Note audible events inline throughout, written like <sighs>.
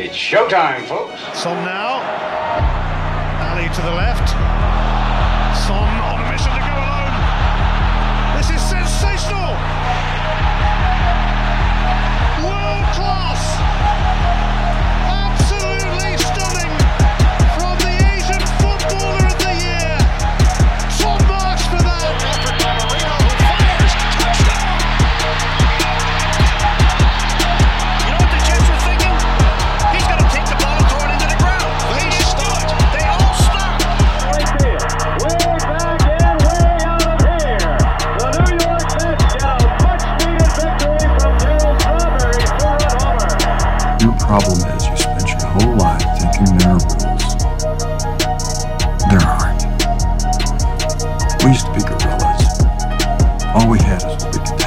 It's showtime, folks. Son now. Ali to the left.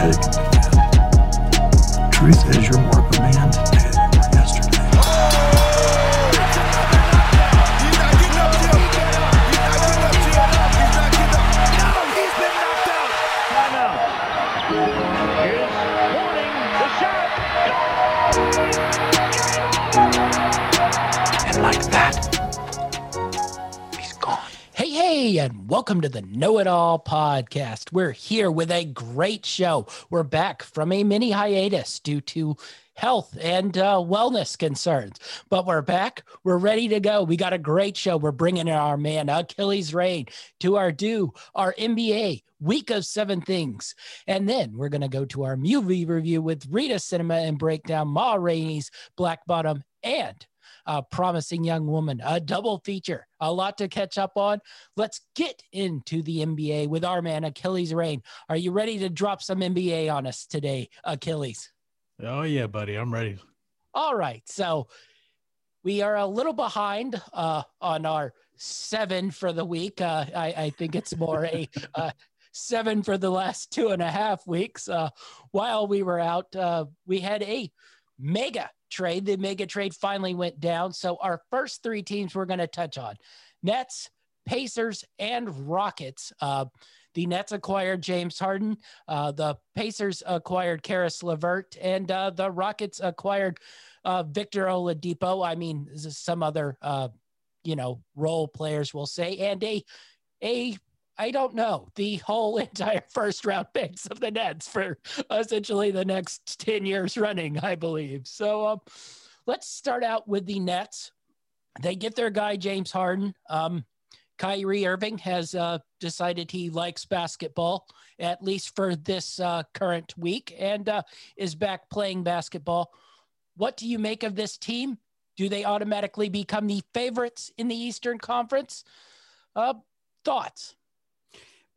Defend. Truth is, you're welcome to the Know It All podcast. We're here with a great show. We're back from a mini hiatus due to health and uh, wellness concerns, but we're back. We're ready to go. We got a great show. We're bringing in our man Achilles Rain to our do our NBA week of seven things, and then we're gonna go to our movie review with Rita Cinema and break down Ma Rainey's Black Bottom and a promising young woman, a double feature, a lot to catch up on. Let's get into the NBA with our man Achilles Rain. Are you ready to drop some NBA on us today, Achilles? Oh yeah, buddy, I'm ready. All right, so we are a little behind uh, on our seven for the week. Uh, I, I think it's more a <laughs> uh, seven for the last two and a half weeks. Uh, while we were out, uh, we had a mega trade. The mega trade finally went down. So our first three teams we're going to touch on: Nets, Pacers, and Rockets. Uh, the Nets acquired James Harden. Uh, the Pacers acquired Caris LeVert, and uh, the Rockets acquired uh, Victor Oladipo. I mean, some other, uh, you know, role players will say, and a, a, I don't know, the whole <laughs> entire first round picks of the Nets for essentially the next 10 years running, I believe. So um, let's start out with the Nets. They get their guy, James Harden. Um, Kyrie Irving has uh, decided he likes basketball, at least for this uh, current week, and uh, is back playing basketball. What do you make of this team? Do they automatically become the favorites in the Eastern Conference? Uh, thoughts?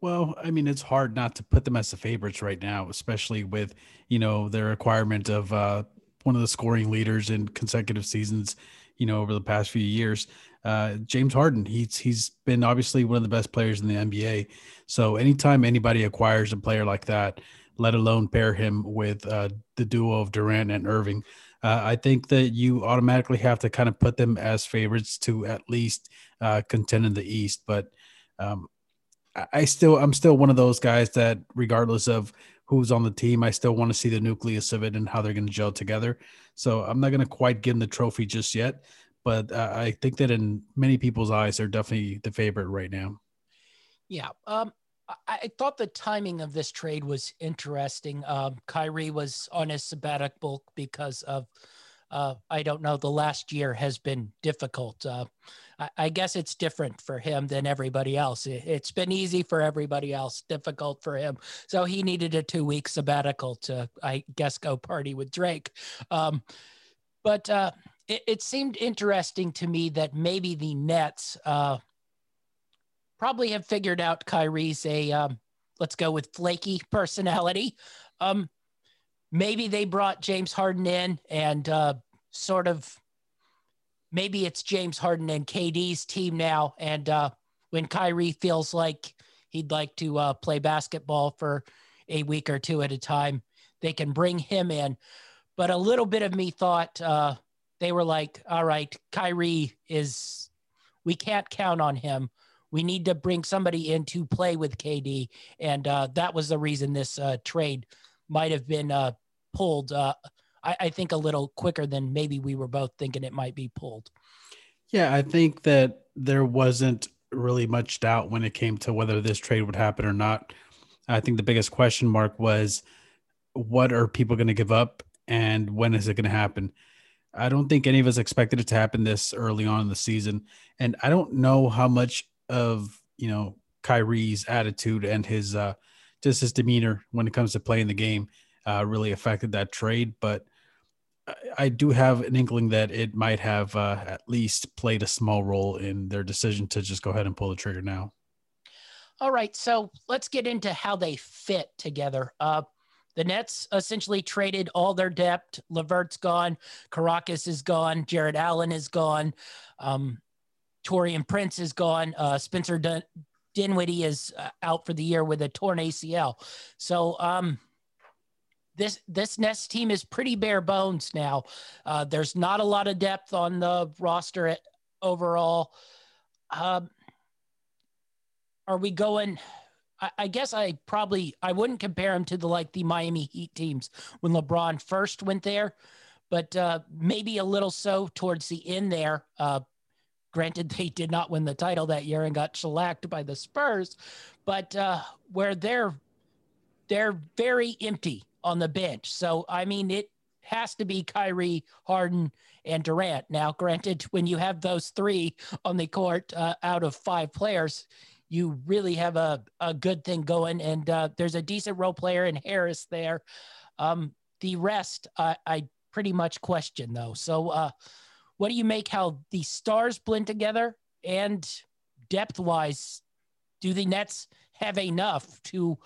Well, I mean, it's hard not to put them as the favorites right now, especially with you know their requirement of uh, one of the scoring leaders in consecutive seasons. You know, over the past few years, uh, James Harden, he's he's been obviously one of the best players in the NBA. So anytime anybody acquires a player like that, let alone pair him with uh, the duo of Durant and Irving, uh, I think that you automatically have to kind of put them as favorites to at least uh, contend in the East. But um, I- still, I'm still one of those guys that, regardless of who's on the team, I still want to see the nucleus of it and how they're going to gel together. So I'm not going to quite give them the trophy just yet, but uh, I think that in many people's eyes, they're definitely the favorite right now. Yeah. Um, I, I thought the timing of this trade was interesting. Um, Kyrie was on his sabbatical because of, uh, I don't know, the last year has been difficult. Uh, I, guess it's different for him than everybody else. It, it's been easy for everybody else, difficult for him. So he needed a two week sabbatical to, I guess, go party with Drake. Um, but uh, it, it seemed interesting to me that maybe the Nets, uh, probably have figured out Kyrie's a um, let's go with flaky <laughs> personality. Um, maybe they brought James Harden in and uh, sort of maybe it's James Harden and KD's team now. And uh, when Kyrie feels like he'd like to uh, play basketball for a week or two at a time, they can bring him in. But a little bit of me thought uh, they were like, all right, Kyrie is, we can't count on him. We need to bring somebody in to play with KD. And uh, that was the reason this uh, trade might have been uh, pulled. I, I think a little quicker than maybe we were both thinking it might be pulled. Yeah, I think that there wasn't really much doubt when it came to whether this trade would happen or not. I think the biggest question mark was what are people going to give up and when is it going to happen? I don't think any of us expected it to happen this early on in the season. And I don't know how much of, you know, Kyrie's attitude and his uh just his demeanor when it comes to playing the game uh really affected that trade, but I, do have an inkling that it might have uh, at least played a small role in their decision to just go ahead and pull the trigger now. All right, so let's get into how they fit together. Uh, the Nets essentially traded all their depth. Levert's gone, Kurucs is gone, Jarrett Allen is gone, um, Taurean Prince is gone, uh, Spencer Dun- Dinwiddie is uh, out for the year with a torn ACL. So um, this this Nets team is pretty bare bones now. Uh, there's not a lot of depth on the roster at, overall. Um, are we going? I, I guess I probably I wouldn't compare them to the like the Miami Heat teams when LeBron first went there, but uh, maybe a little so towards the end there. Uh, granted, <laughs> they did not win the title that year and got shellacked by the Spurs, but uh, where they're they're very empty on the bench. So I mean, it has to be Kyrie, Harden, and Durant. Now, granted, when you have those three on the court uh, out of five players, you really have a, a good thing going. And uh, there's a decent role player in Harris there. Um, the rest, I pretty much question though. So, uh, what do you make how the stars blend together and depth wise? Do the Nets have enough to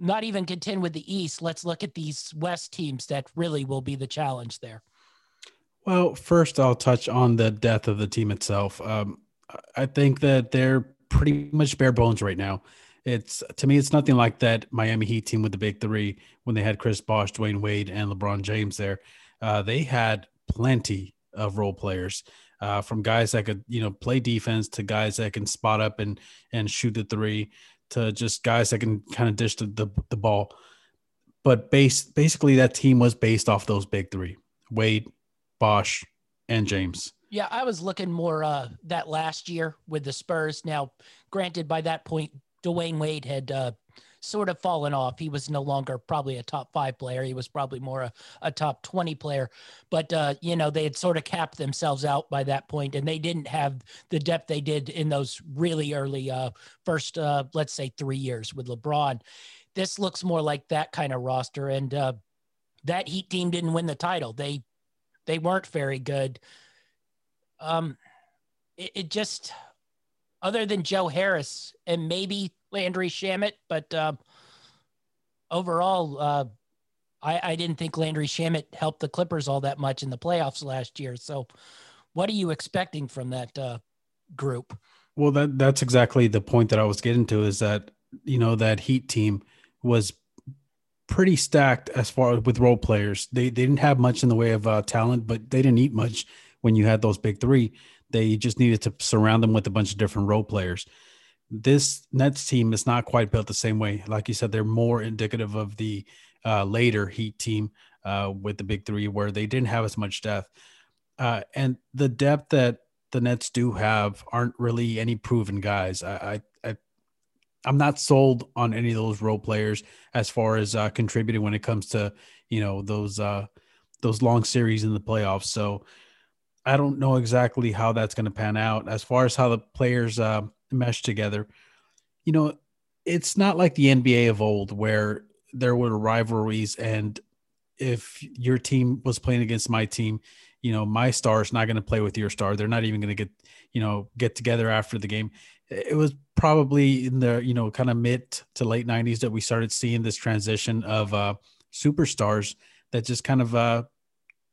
not even contend with the East? Let's look at these West teams that really will be the challenge there. Well, first, I'll touch on the death of the team itself. Um, I think that they're pretty much bare bones right now. It's to me, it's nothing like that Miami Heat team with the big three when they had Chris Bosh, Dwyane Wade, and LeBron James there. Uh, they had plenty of role players, uh, from guys that could you know play defense to guys that can spot up and and shoot the three to just guys that can kind of dish the, the, the ball. But base basically that team was based off those big three: Wade, Bosh, and James. Yeah, I was looking more uh, that last year with the Spurs. Now, granted, by that point, Dwyane Wade had uh, sort of fallen off. He was no longer probably a top five player. He was probably more a, a top 20 player. But, uh, you know, they had sort of capped themselves out by that point, and they didn't have the depth they did in those really early uh, first, uh, let's say, three years with LeBron. This looks more like that kind of roster. And uh, that Heat team didn't win the title. They they weren't very good um, it, it, just other than Joe Harris and maybe Landry Shamet, but um, overall, uh, I, I didn't think Landry Shamet helped the Clippers all that much in the playoffs last year. So, what are you expecting from that uh, group? Well, that that's exactly the point that I was getting to. Is that you know that Heat team was pretty stacked as far as with role players. They they didn't have much in the way of uh, talent, but they didn't eat much when you had those big three. They just needed to surround them with a bunch of different role players. This Nets team is not quite built the same way. Like you said, they're more indicative of the uh, later Heat team uh, with the big three, where they didn't have as much depth. Uh, and the depth that the Nets do have aren't really any proven guys. I, I, I I'm not sold on any of those role players as far as uh, contributing when it comes to you know those uh, those long series in the playoffs. So I don't know exactly how that's going to pan out as far as how the players uh, mesh together. You know, it's not like the NBA of old where there were rivalries and if your team was playing against my team, you know, my star is not going to play with your star. They're not even going to get, you know, get together after the game. It was probably in the, you know, kind of mid to late 90s that we started seeing this transition of uh, superstars that just kind of uh,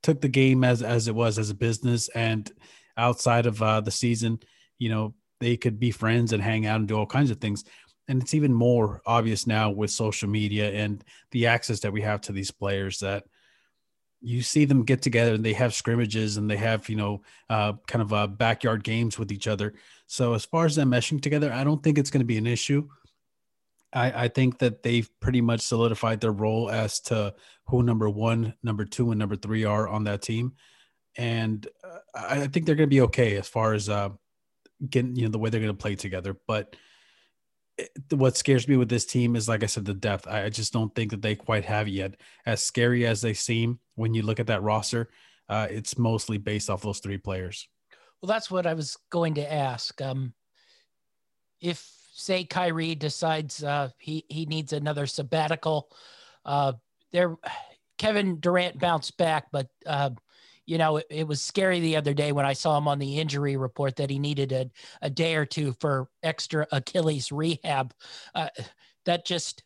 took the game as as it was as a business and outside of uh, the season you know they could be friends and hang out and do all kinds of things. And it's even more obvious now with social media and the access that we have to these players that you see them get together and they have scrimmages and they have you know uh, kind of uh, backyard games with each other. So as far as them meshing together i don't think it's going to be an issue. I, I think that they've pretty much solidified their role as to who number one, number two, and number three are on that team, and uh, I, think they're going to be okay as far as uh, getting you know the way they're going to play together. But it, what scares me with this team is, like I said, the depth. I, I just don't think that they quite have yet. As scary as they seem when you look at that roster, uh, it's mostly based off those three players. Well, that's what I was going to ask. Um, if say Kyrie decides uh, he he needs another sabbatical, uh, there, Kevin Durant bounced back, but uh, you know it, it, was scary the other day when I saw him on the injury report that he needed a, a day or two for extra Achilles rehab. Uh, that just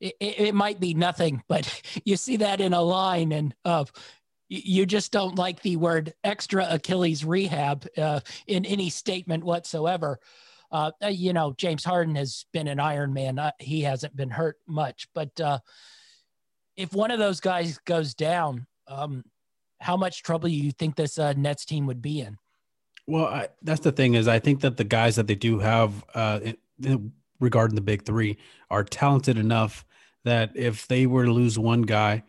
it, it, might be nothing, but <laughs> you see that in a line and uh, you just don't like the word extra Achilles rehab uh, in any statement whatsoever. Uh, uh, you know, James Harden has been an Iron Man. Uh, he hasn't been hurt much, but uh, if one of those guys goes down, um, how much trouble do you think this uh, Nets team would be in? Well, I, that's the thing is, I think that the guys that they do have uh, regarding the big three are talented enough that if they were to lose one guy,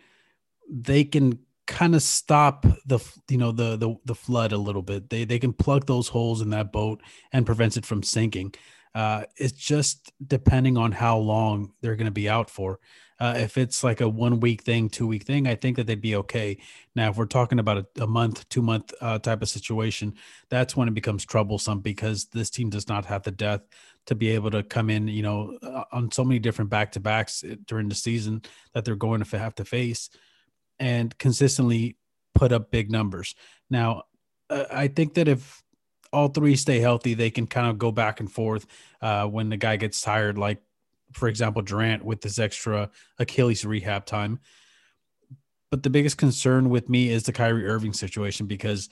they can kind of stop the you know the the the flood a little bit. They they can plug those holes in that boat and prevent it from sinking. Uh, it's just depending on how long they're going to be out for. Uh, if it's like a one week thing, two week thing, I think that they'd be okay. Now, if we're talking about a, a month, two month uh, type of situation, that's when it becomes troublesome because this team does not have the depth to be able to come in, you know, uh, on so many different back to backs uh, during the season that they're going to have to face and consistently put up big numbers. Now, uh, I think that if all three stay healthy, they can kind of go back and forth uh, when the guy gets tired, like, for example, Durant with this extra Achilles rehab time. But the biggest concern with me is the Kyrie Irving situation because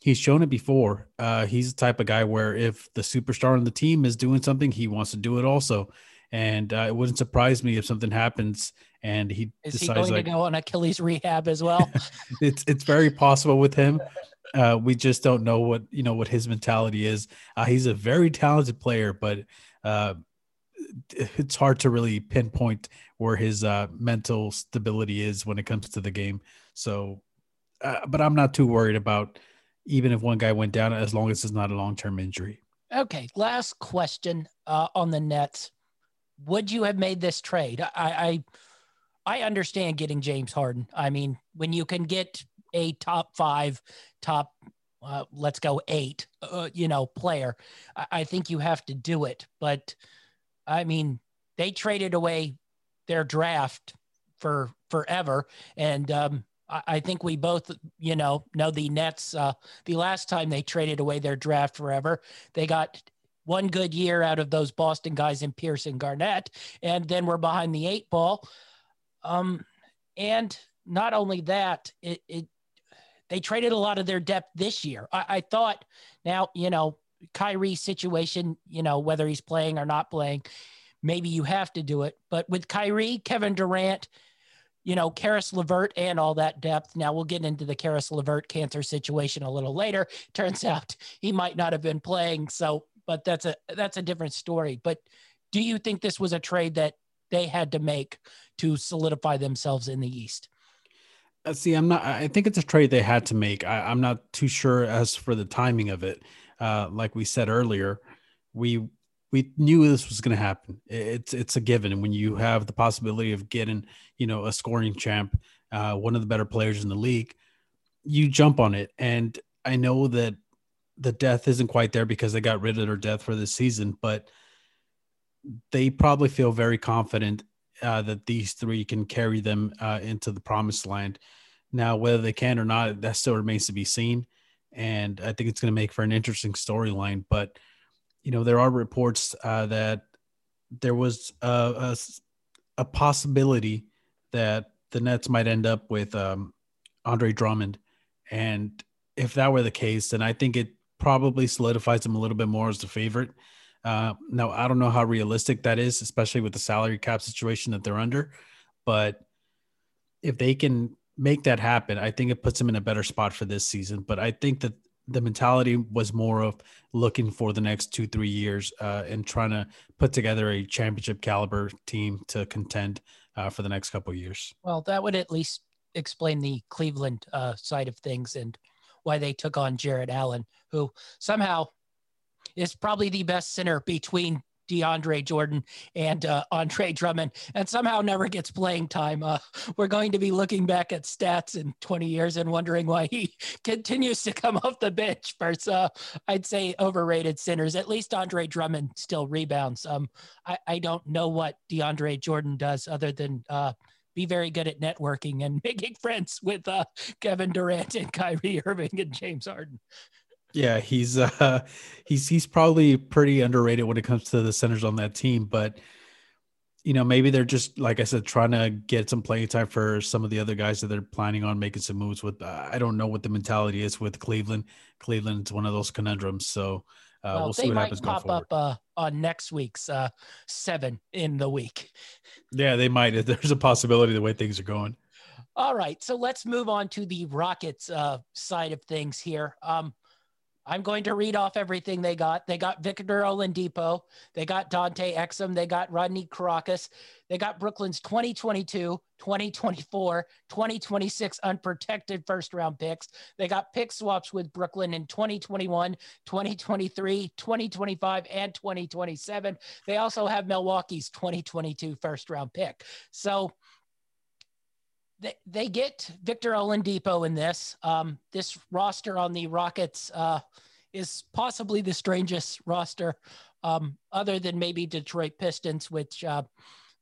he's shown it before. Uh, he's the type of guy where if the superstar on the team is doing something, he wants to do it also. And uh, it wouldn't surprise me if something happens and he is decides he going like, to go on Achilles rehab as well. <laughs> it's it's very possible with him. Uh, we just don't know what you know what his mentality is. Uh, he's a very talented player, but uh, it's hard to really pinpoint where his uh, mental stability is when it comes to the game. So, uh, but I'm not too worried about even if one guy went down, as long as it's not a long term injury. Okay, last question uh, on the Nets. Would you have made this trade? I, I I understand getting James Harden. I mean, when you can get a top five, top, uh, let's go eight, uh, you know, player, I, I think you have to do it. But I mean, they traded away their draft for forever, and um, I, I think we both, you know, know the Nets. Uh, the last time they traded away their draft forever, they got one good year out of those Boston guys in Pierce and Garnett, and then we're behind the eight ball. Um, and not only that, it, it they traded a lot of their depth this year. I, I thought now, you know, Kyrie situation, you know, whether he's playing or not playing, maybe you have to do it. But with Kyrie, Kevin Durant, you know, Caris LeVert and all that depth. Now we'll get into the Caris LeVert cancer situation a little later. <laughs> Turns out he might not have been playing. So, but that's a that's a different story. But do you think this was a trade that they had to make to solidify themselves in the East? Uh, see, I'm not. I think it's a trade they had to make. I, am not too sure as for the timing of it. Uh, like we said earlier, we we knew this was going to happen. It's it's a given, when you have the possibility of getting, you know, a scoring champ, uh, one of the better players in the league, you jump on it. And I know that the death isn't quite there because they got rid of their death for this season, but they probably feel very confident uh, that these three can carry them uh, into the promised land. Now, whether they can or not, that still remains to be seen. And I think it's going to make for an interesting storyline. But, you know, there are reports uh, that there was a, a, a, possibility that the Nets might end up with um, Andre Drummond. And if that were the case, then I think it probably solidifies them a little bit more as the favorite. Uh, now, I don't know how realistic that is, especially with the salary cap situation that they're under. But if they can make that happen, I think it puts them in a better spot for this season. But I think that the mentality was more of looking for the next two three years uh, and trying to put together a championship caliber team to contend uh, for the next couple years. Well, that would at least explain the Cleveland uh, side of things and why they took on Jarrett Allen, who somehow is probably the best center between DeAndre Jordan and uh, Andre Drummond, and somehow never gets playing time. Uh, we're going to be looking back at stats in 20 years and wondering why he <laughs> continues to come off the bench for, uh, I'd say, overrated centers. At least Andre Drummond still rebounds. Um, I, I don't know what DeAndre Jordan does other than uh, be very good at networking and <laughs> making friends with uh, Kevin Durant and Kyrie Irving and James Harden. Yeah, he's uh <laughs> he's he's probably pretty underrated when it comes to the centers on that team, but you know, maybe they're just like I said, trying to get some playing time for some of the other guys that they're planning on making some moves with. Uh, I don't know what the mentality is with Cleveland. Cleveland's one of those conundrums, so uh, well, we'll they see what might happens going pop up uh, on next week's uh, seven in the week. <laughs> Yeah, they might. There's a possibility the way things are going. All right, so let's move on to the Rockets uh, side of things here. Um, I'm going to read off everything they got. They got Victor Oladipo. They got Dante Exum. They got Rodions Kurucs. They got Brooklyn's 2022, 2024, 2026 unprotected first round picks. They got pick swaps with Brooklyn in 2021, 2023, 2025, and 2027. They also have Milwaukee's 2022 first round pick. So they, they get Victor Oladipo in this. Um, this roster on the Rockets uh, is possibly the strangest roster, um, other than maybe Detroit Pistons, which uh,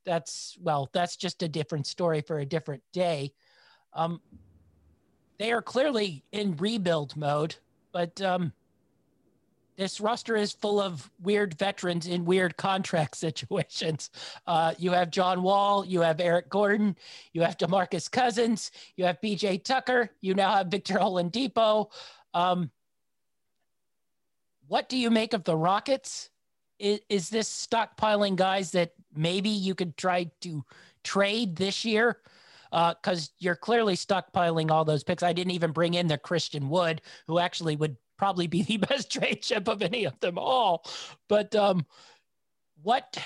that's well, that's just a different story for a different day. Um, they are clearly in rebuild mode, but um, this roster is full of weird veterans in weird contract <laughs> situations. Uh, you have John Wall, you have Eric Gordon, you have Demarcus Cousins, you have P.J. Tucker, you now have Victor Oladipo. Um, what do you make of the Rockets? Is, is this stockpiling guys that maybe you could try to trade this year? Because uh, you're clearly stockpiling all those picks. I didn't even bring in the Christian Wood, who actually would probably be the <laughs> best trade chip of any of them all. But um, what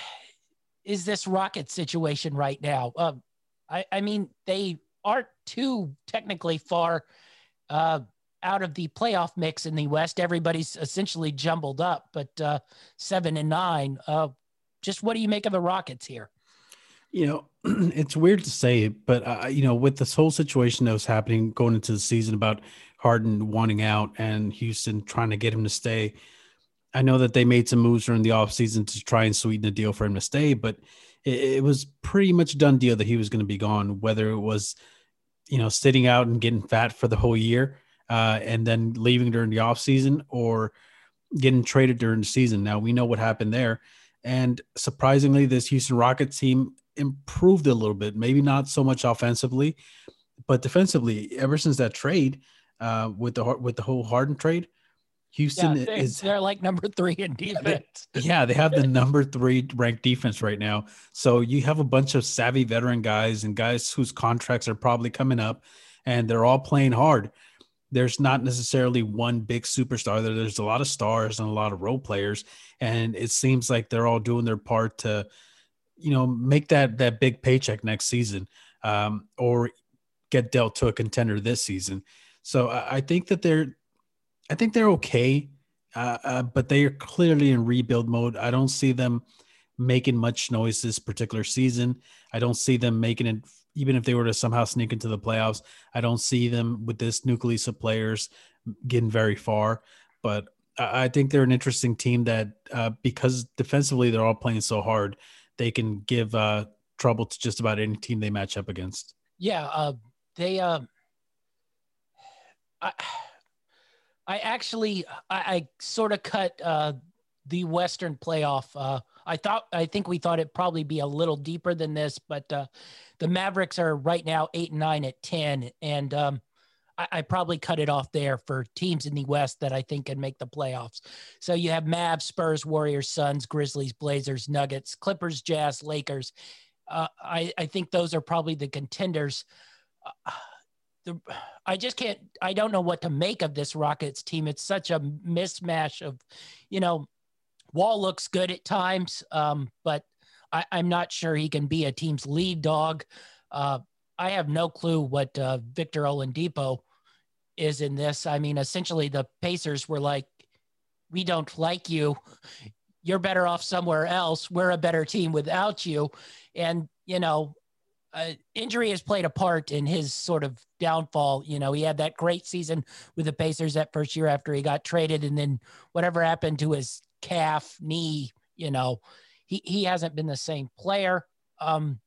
is this Rocket situation right now? Um, I, I, mean, they aren't too technically far uh, out of the playoff mix in the West. Everybody's essentially jumbled up, but uh, seven and nine. Uh, just what do you make of the Rockets here? You know, <clears throat> it's weird to say, but uh, you know, with this whole situation that was happening going into the season about Harden wanting out and Houston trying to get him to stay. I know that they made some moves during the offseason to try and sweeten the deal for him to stay, but it, it was pretty much done deal that he was going to be gone, whether it was, you know, sitting out and getting fat for the whole year uh, and then leaving during the offseason or getting traded during the season. Now we know what happened there. And surprisingly, this Houston Rockets team improved a little bit, maybe not so much offensively, but defensively, ever since that trade, uh, with the with the whole Harden trade. Houston yeah, they, is they're like number three in defense. <laughs> yeah, they have the number three ranked defense right now. So you have a bunch of savvy veteran guys and guys whose contracts are probably coming up, and they're all playing hard. There's not necessarily one big superstar. There's a lot of stars and a lot of role players, and it seems like they're all doing their part to, you know, make that that big paycheck next season, um, or get dealt to a contender this season. So I think that they're, I think they're okay, uh, uh, but they are clearly in rebuild mode. I don't see them making much noise this particular season. I don't see them making it, even if they were to somehow sneak into the playoffs. I don't see them with this nucleus of players getting very far. But I think they're an interesting team that, uh, because defensively they're all playing so hard, they can give uh, trouble to just about any team they match up against. Yeah, uh, they. I, I actually I, I sort of cut uh, the Western playoff. Uh, I thought I think we thought it'd probably be a little deeper than this, but uh, the Mavericks are right now eight and nine at ten, and um, I, I, probably cut it off there for teams in the West that I think can make the playoffs. So you have Mavs, Spurs, Warriors, Suns, Grizzlies, Blazers, Nuggets, Clippers, Jazz, Lakers. Uh, I, I think those are probably the contenders. Uh, the I just can't I don't know what to make of this Rockets team. It's such a mismatch of, you know, Wall looks good at times, um, but I, am not sure he can be a team's lead dog. Uh, I have no clue what uh, Victor Oladipo is in this. I mean, essentially, the Pacers were like, "We don't like you. You're better off somewhere else. We're a better team without you." And you know, uh, injury has played a part in his sort of downfall. You know, he had that great season with the Pacers that first year after he got traded, and then whatever happened to his calf, knee, you know, he, he hasn't been the same player. Um,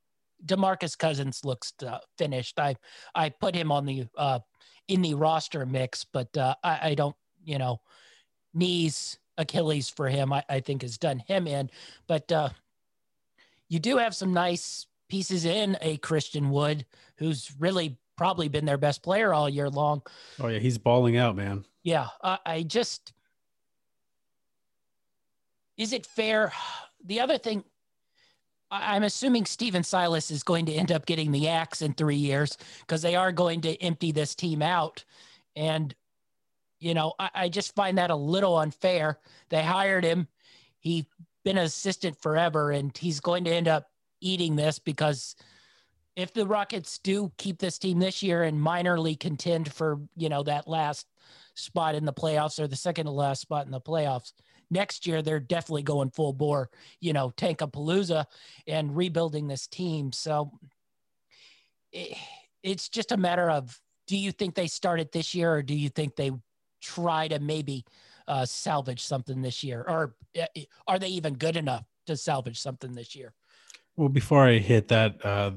Demarcus Cousins looks uh, finished. I I put him on the uh, in the roster mix, but uh, I, I don't, you know, knees Achilles for him. I, I think has done him in, but uh, you do have some nice pieces in a Christian Wood, who's really probably been their best player all year long. Oh yeah, he's balling out, man. Yeah, uh, I just is it fair? The other thing, I'm assuming Stephen Silas is going to end up getting the axe in three years because they are going to empty this team out. And, you know, I, I just find that a little unfair. They hired him. He been an assistant forever and he's going to end up eating this because if the Rockets do keep this team this year and minorly contend for, you know, that last spot in the playoffs or the second to last spot in the playoffs, next year they're definitely going full bore, you know, Tankapalooza and rebuilding this team. So it, it's just a matter of do you think they start it this year or do you think they try to maybe uh, salvage something this year or uh, are they even good enough to salvage something this year? Well, before I hit that uh,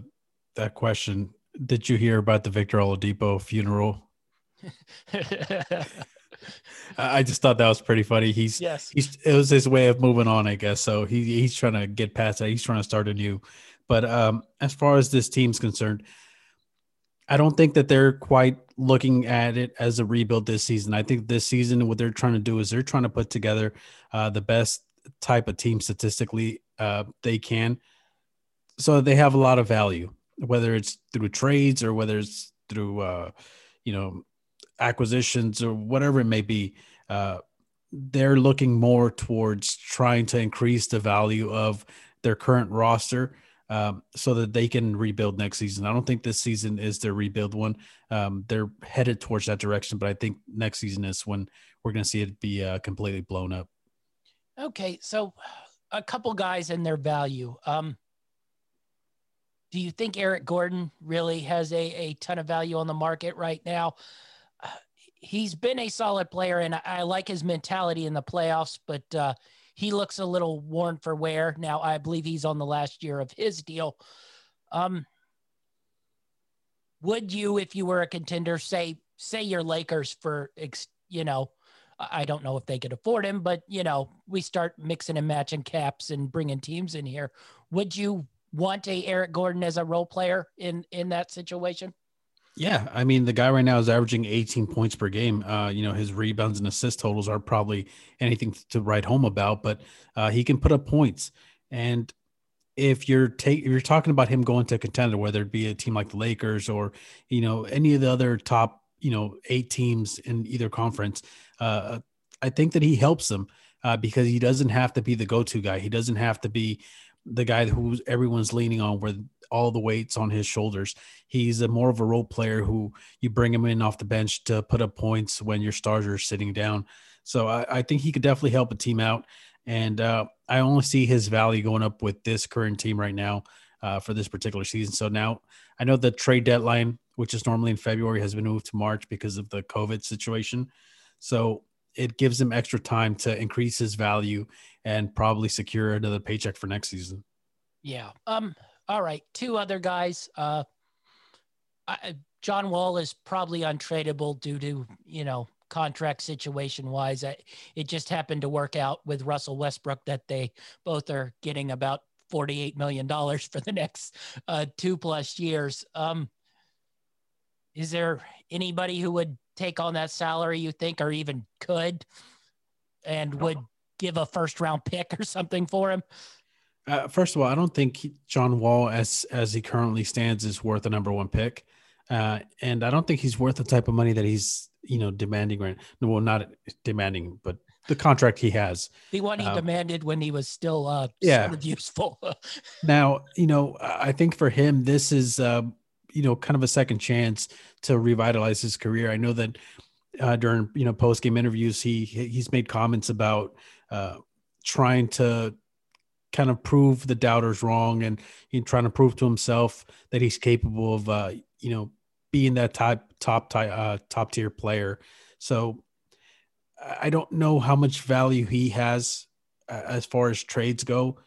that question, did you hear about the Victor Oladipo funeral? <laughs> I just thought that was pretty funny. He's yes, he's it was his way of moving on, I guess. So he he's trying to get past that. He's trying to start anew. But um, as far as this team's concerned, I don't think that they're quite looking at it as a rebuild this season. I think this season, what they're trying to do is they're trying to put together uh, the best type of team statistically uh, they can, so they have a lot of value, whether it's through trades or whether it's through uh, you know acquisitions or whatever it may be, uh, they're looking more towards trying to increase the value of their current roster um, so that they can rebuild next season. I don't think this season is their rebuild one. Um, they're headed towards that direction, but I think next season is when we're going to see it be uh, completely blown up. Okay, so a couple guys and their value. Um, do you think Eric Gordon really has a, a ton of value on the market right now? he's been a solid player, and I, like his mentality in the playoffs, but uh, he looks a little worn for wear. Now, I believe he's on the last year of his deal. Um, would you, if you were a contender, say say your Lakers for you know, I don't know if they could afford him, but you know, we start mixing and matching caps and bringing teams in here. Would you want a Eric Gordon as a role player in in that situation? Yeah, I mean the guy right now is averaging 18 points per game. Uh, you know his rebounds and assist totals are probably anything to write home about, but uh, he can put up points. And if you're take if you're talking about him going to a contender, whether it be a team like the Lakers or you know any of the other top you know eight teams in either conference, uh, I think that he helps them uh, because he doesn't have to be the go-to guy. He doesn't have to be the guy who everyone's leaning on where all the weights on his shoulders. He's a more of a role player who you bring him in off the bench to put up points when your stars are sitting down. So I, I think he could definitely help a team out. And uh, I only see his value going up with this current team right now uh, for this particular season. So now I know the trade deadline, which is normally in February, has been moved to March because of the COVID situation. So it gives him extra time to increase his value and probably secure another paycheck for next season. Yeah. Um, all right, two other guys. Uh, I, John Wall is probably untradeable due to you know contract situation wise. I, it just happened to work out with Russell Westbrook that they both are getting about forty-eight million dollars for the next uh, two plus years. Um, is there anybody who would take on that salary you think, or even could, and would give a first round pick or something for him? Uh, first of all, I don't think John Wall, as as he currently stands, is worth a number one pick. uh, and I don't think he's worth the type of money that he's you know demanding right. Well, not demanding, but the contract he has. The one he Um, demanded when he was still uh Yeah. sort of useful. <laughs> Now, you know, I think for him, this is, uh, you know, kind of a second chance to revitalize his career. I know that uh, during, you know, post game interviews, he he's made comments about uh, trying to kind of prove the doubters wrong and trying to prove to himself that he's capable of, uh, you know, being that top top uh, top tier player. So I don't know how much value he has uh, as far as trades go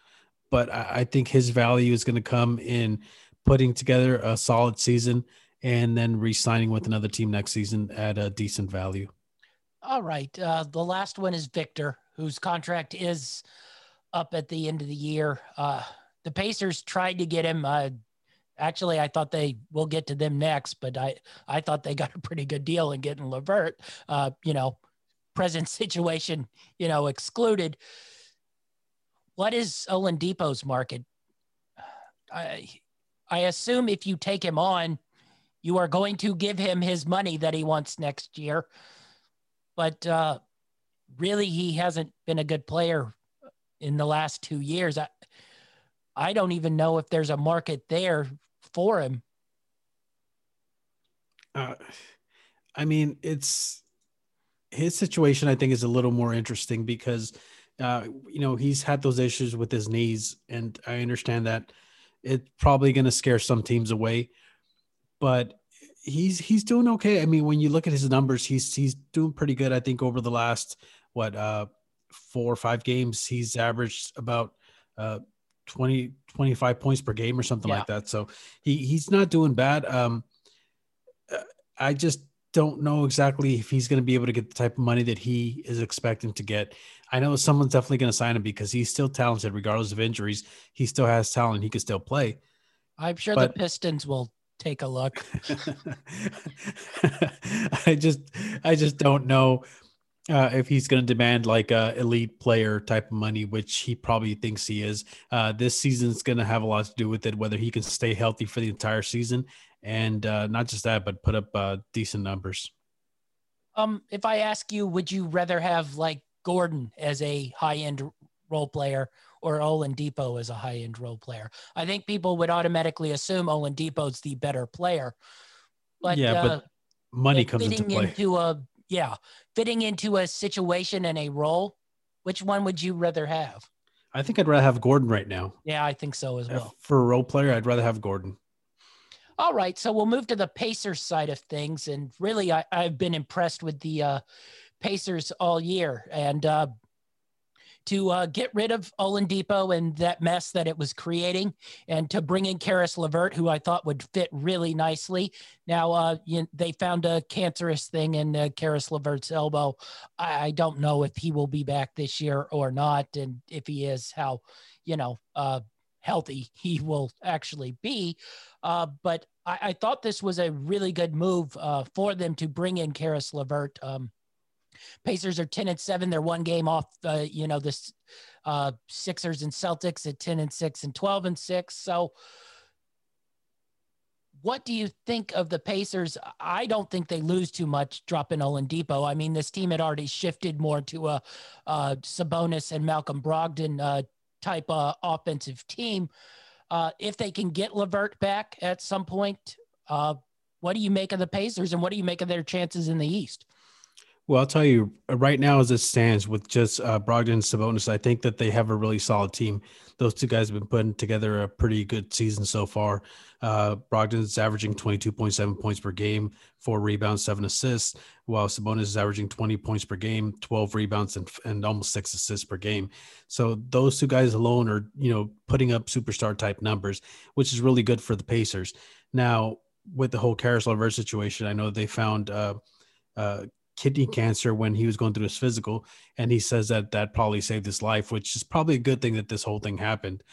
but I think his value is going to come in putting together a solid season and then re-signing with another team next season at a decent value. All right. Uh, the last one is Victor, whose contract is up at the end of the year. Uh, the Pacers tried to get him. Uh, actually, I thought they will get to them next, but I, I thought they got a pretty good deal in getting Levert. Uh, you know, present <laughs> situation, you know, excluded. What is Oladipo's market? I, I assume if you take him on, you are going to give him his money that he wants next year but uh, really he hasn't been a good player in the last two years. I, I don't even know if there's a market there for him. Uh, I mean, it's his situation. I think is a little more interesting because, uh, you know, he's had those issues with his knees, and I understand that it's probably going to scare some teams away. But he's he's doing okay. I mean, when you look at his numbers, he's he's doing pretty good. I think over the last what uh four or five games, he's averaged about uh 20 25 points per game or something Yeah. like that. So he he's not doing bad. Um I just don't know exactly if he's going to be able to get the type of money that he is expecting to get. I know someone's definitely going to sign him because he's still talented, regardless of injuries. He still has talent. He can still play. I'm sure But- the Pistons will take a look. <laughs> I just, I just don't know uh, if he's going to demand like a elite player type of money, which he probably thinks he is. Uh, this season's going to have a lot to do with it, whether he can stay healthy for the entire season, and uh, not just that, but put up uh, decent numbers. Um, if I ask you, would you rather have like Gordon as a high end role player or Oladipo as a high end role player? I think people would automatically assume Oladipo's the better player. But Yeah, uh, but Money comes into play. into a yeah fitting into a situation and a role which one would you rather have I think I'd rather have Gordon right now. yeah i think so as Uh, well For a role player, I'd rather have Gordon. All right so we'll move to the pacers side of things and really I, i've been impressed with the uh, pacers all year and uh, to uh, get rid of Oladipo and that mess that it was creating, and to bring in Caris LeVert, who I thought would fit really nicely. Now, uh, you, they found a cancerous thing in uh, Caris LeVert's elbow. I, I don't know if he will be back this year or not, and if he is, how you know uh, healthy he will actually be. Uh, but I, I thought this was a really good move uh, for them to bring in Caris LeVert. Um, Pacers are 10 and 7. They're one game off, uh, you know, this uh, Sixers and Celtics at 10 and 6 and 12 and 6. So, what do you think of the Pacers? I don't think they lose too much dropping Oladipo. I mean, this team had already shifted more to a, uh Sabonis and Malcolm Brogdon uh, type uh, offensive team. Uh, if they can get Levert back at some point, uh, what do you make of the Pacers and what do you make of their chances in the East? Well, I'll tell you uh, right now, as it stands with just uh, Brogdon and Sabonis, I think that they have a really solid team. Those two guys have been putting together a pretty good season so far. Uh, Brogdon's averaging 22.7 points per game, four rebounds, seven assists, while Sabonis is averaging 20 points per game, 12 rebounds, and, and almost six assists per game. So those two guys alone are, you know, putting up superstar type numbers, which is really good for the Pacers. Now, with the whole Caris LeVert situation, I know they found uh, uh, kidney cancer when he was going through his physical and he says that that probably saved his life which is probably a good thing that this whole thing happened.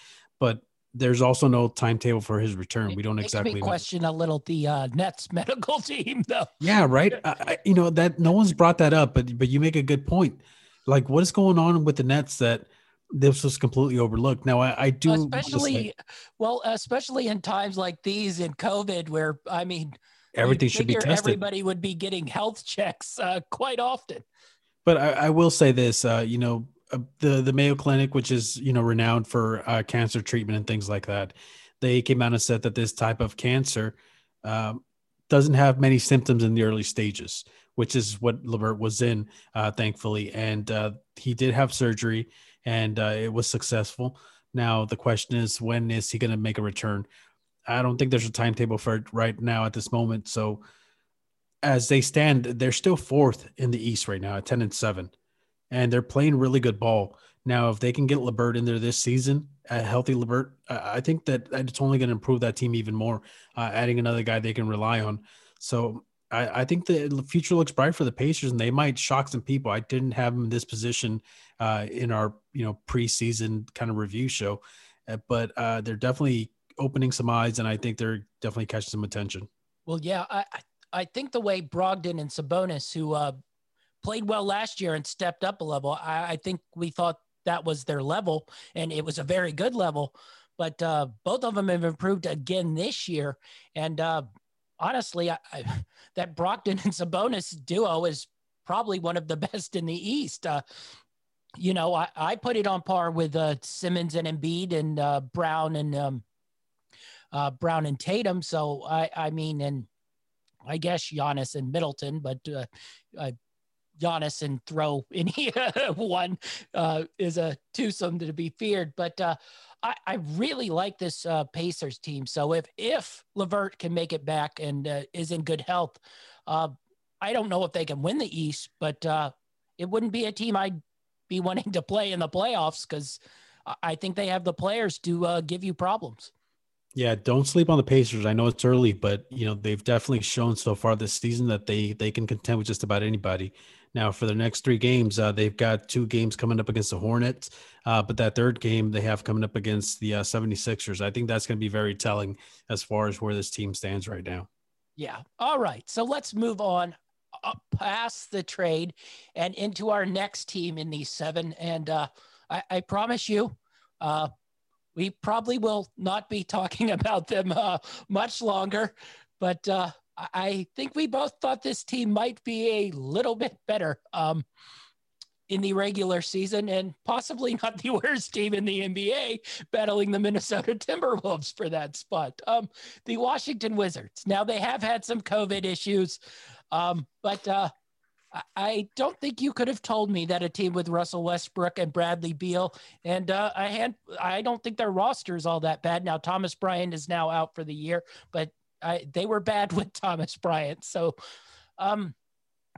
But there's also no timetable for his return. We don't exactly question a little the uh, Nets <laughs> medical team, though. yeah right? I, I, you know that no one's brought that up but but you make a good point. Like what is going on with the nets that this was completely overlooked? Now i, I do wanna say- especially, well, especially in times like these in COVID, where I mean, everything should be tested. Everybody would be getting health checks uh, quite often. But I, I will say this, uh, you know, uh, the the Mayo Clinic, which is you know renowned for uh, cancer treatment and things like that, they came out and said that this type of cancer um, doesn't have many symptoms in the early stages, which is what Levert was in, uh, thankfully, and uh, he did have surgery, and uh, it was successful. Now the question is, when is he going to make a return? I don't think there's a timetable for it right now at this moment. So as they stand, they're still fourth in the East right now at 10 and 7. And they're playing really good ball. Now, if they can get LeVert in there this season, a healthy LeVert, I think that it's only going to improve that team even more, uh, adding another guy they can rely on. So I, I, think the future looks bright for the Pacers, and they might shock some people. I didn't have them in this position uh, in our you know preseason kind of review show, uh, but uh, they're definitely opening some eyes, and I think they're definitely catching some attention. Well, yeah, I I think the way Brogdon and Sabonis, who uh, played well last year and stepped up a level, I, I, think we thought that was their level, and it was a very good level. But uh, both of them have improved again this year, and uh, honestly, I, I, <laughs> that Brogdon and Sabonis duo is probably one of the <laughs> best in the East. Uh, you know, I, I put it on par with uh, Simmons and Embiid and uh, Brown and um, uh, Brown and Tatum. So I, I mean, and I guess Giannis and Middleton, but uh, uh, Giannis and throw <laughs> any one uh, is a twosome to be feared. But uh, I, I, really like this uh, Pacers team. So if if LeVert can make it back and uh, is in good health, uh, I don't know if they can win the East, but uh, it wouldn't be a team I'd be wanting to play in the playoffs because I think they have the players to give you problems. Yeah, don't sleep on the Pacers. I know it's early, but you know they've definitely shown so far this season that they they can contend with just about anybody. Now, for the next three games, uh, they've got two games coming up against the Hornets, uh, but that third game they have coming up against the uh, 76ers. I think that's going to be very telling as far as where this team stands right now. Yeah. All right. So let's move on past the trade and into our next team in these seven. And uh, I, I promise you, uh, we probably will not be talking <laughs> about them uh, much longer, but uh, I think we both thought this team might be a little bit better um, in the regular season and possibly <laughs> not the worst team in the NBA, battling the Minnesota <laughs> Timberwolves for that spot. Um, the Washington Wizards. Now, they have had some COVID issues, um, but uh, I don't think you could have told me that a team with Russell Westbrook and Bradley Beal and uh, I had I don't think their roster is all that bad. Now Thomas Bryant is now out for the year, but I, they were bad <laughs> with Thomas Bryant, so um,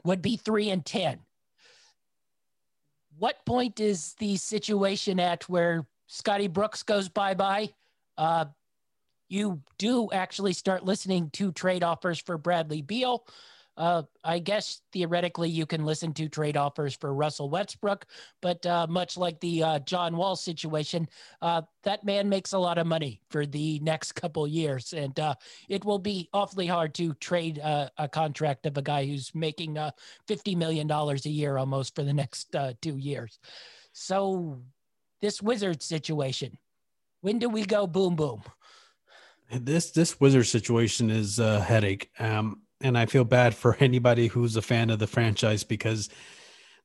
would be three and ten. What point is the situation at where Scotty Brooks goes bye bye? Uh, you do actually start listening to trade offers for Bradley Beal. Uh, I guess theoretically you can listen to trade offers for Russell Westbrook, but uh, much like the uh, John Wall situation, uh, that man makes a lot of money for the next couple years, and uh, it will be awfully hard to trade uh, a contract of a guy who's making fifty million dollars a year almost for the next two years. So, this Wizard situation, when do we go boom boom? This this Wizard situation is a headache. Um, and I feel bad for <laughs> anybody who's a fan of the franchise because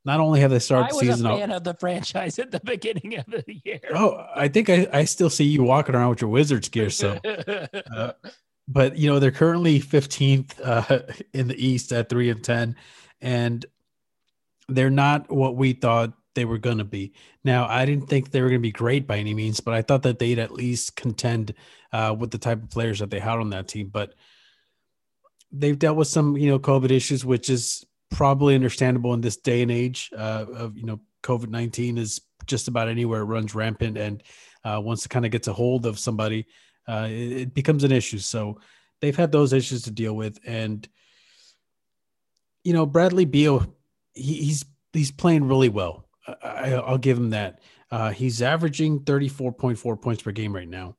not only have they started season, I was a fan of the franchise at the beginning of the year. Oh, I think I, I still see you walking around with your Wizards gear. So, <laughs> uh, but you know they're currently 15th uh, <laughs> in the East at three and ten, and they're not what we thought they were going to be. Now, I didn't think they were going to be great by any means, but I thought that they'd at least contend uh, with the type of players that they had on that team. But they've dealt with some you know COVID issues, which is probably understandable in this day and age uh, of you know COVID nineteen is just about anywhere it runs rampant, and uh, once it kind of gets a hold of somebody, uh, it, it, becomes an issue. So they've had those issues to deal with, and you know Bradley Beal, he, he's he's playing really well. I, will give him that. Uh, he's averaging thirty four point four points per game right now,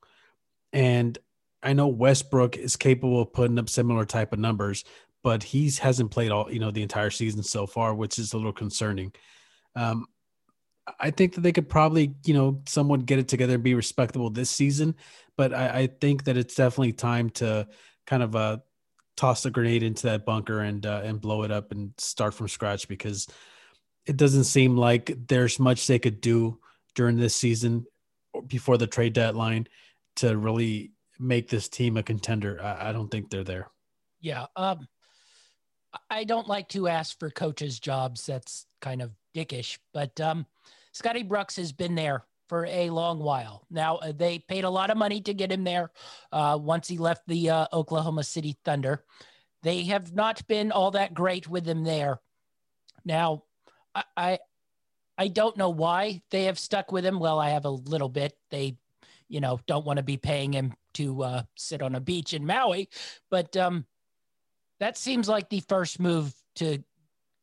and I know Westbrook is capable of putting up similar type of numbers, but he hasn't played all you know the entire season so far, which is a little concerning. Um, I think that they could probably you know somewhat get it together and be respectable this season, but I, I think that it's definitely time to kind of uh, toss a grenade into that bunker and uh, and blow it up and start from scratch because it doesn't seem like there's much they could do during this season before the trade deadline to really make this team a contender. I, I don't think they're there. Yeah. Um, I don't like to ask for coaches' jobs. That's kind of dickish. But um, Scotty Brooks has been there for a long while. Now, uh, they paid a lot of money to get him there uh, once he left the uh, Oklahoma City Thunder. They have not been all that great with him there. Now, I, I, I don't know why they have stuck with him. Well, I have a little bit. They, you know, don't want to be paying him to uh, sit on a beach in Maui, but um, that seems like the first move to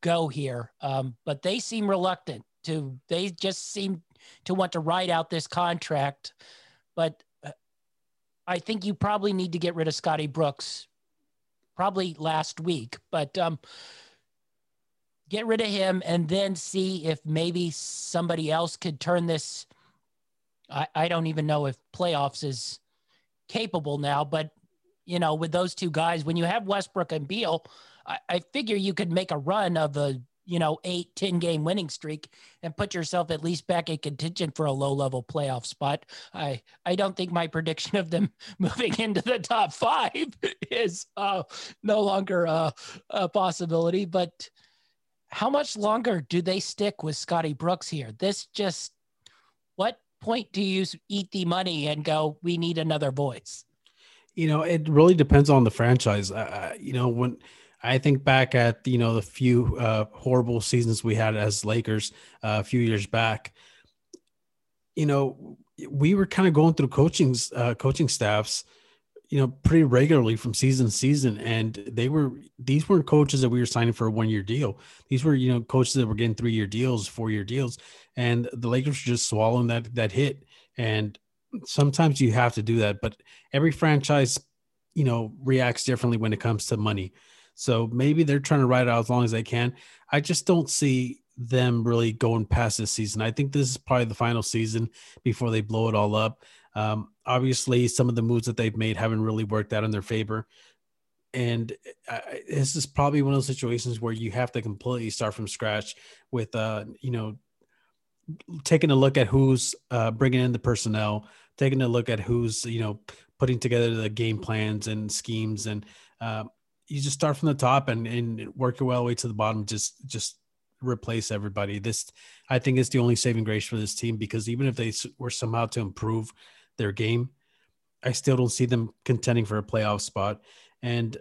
go here. Um, but they seem reluctant to, they just seem to want to ride out this contract. But uh, I think you probably need to get rid of Scotty Brooks probably last week. But um, get rid of him and then see if maybe somebody else could turn this. I, I don't even know if playoffs is capable now, but you know, with those two guys, when you have Westbrook and Beal, I, I figure you could make a run of a, you know, eight, 10 game winning streak and put yourself at least back in contention for a low level playoff spot. I, I don't think my <laughs> prediction of them <laughs> moving into the top five <laughs> is uh, no longer a possibility, but how much longer do they stick with Scotty Brooks here? This just, what point do you eat the money and go, we need another voice? You know, it really depends on the franchise. Uh, you know, when I think back at you know the few uh, horrible seasons we had as Lakers uh, a few years back, you know, we were kind of going through coaching's uh, coaching staffs, you know, pretty regularly from season to season, and they were these weren't coaches that we were signing for a one year deal. These were you know coaches that were getting three year deals, four year deals, and the Lakers were just swallowing that that hit and sometimes you have to do that, but every franchise, you know, reacts differently when it comes to money. So maybe they're trying to ride out as long as they can. I just don't see them really going past this season. I think this is probably the final season before they blow it all up. Um, obviously, some of the moves that they've made haven't really worked out in their favor. And uh, this is probably one of those situations where you have to completely start from scratch with, uh, you know, taking a look at who's uh, bringing in the personnel, taking a look at who's you know putting together the game plans and schemes, and uh, you just start from the top and, and work your the way to the bottom. Just just replace everybody. This I think is the only saving grace for this team because even if they were somehow to improve their game, I still don't see them contending for a playoff spot. And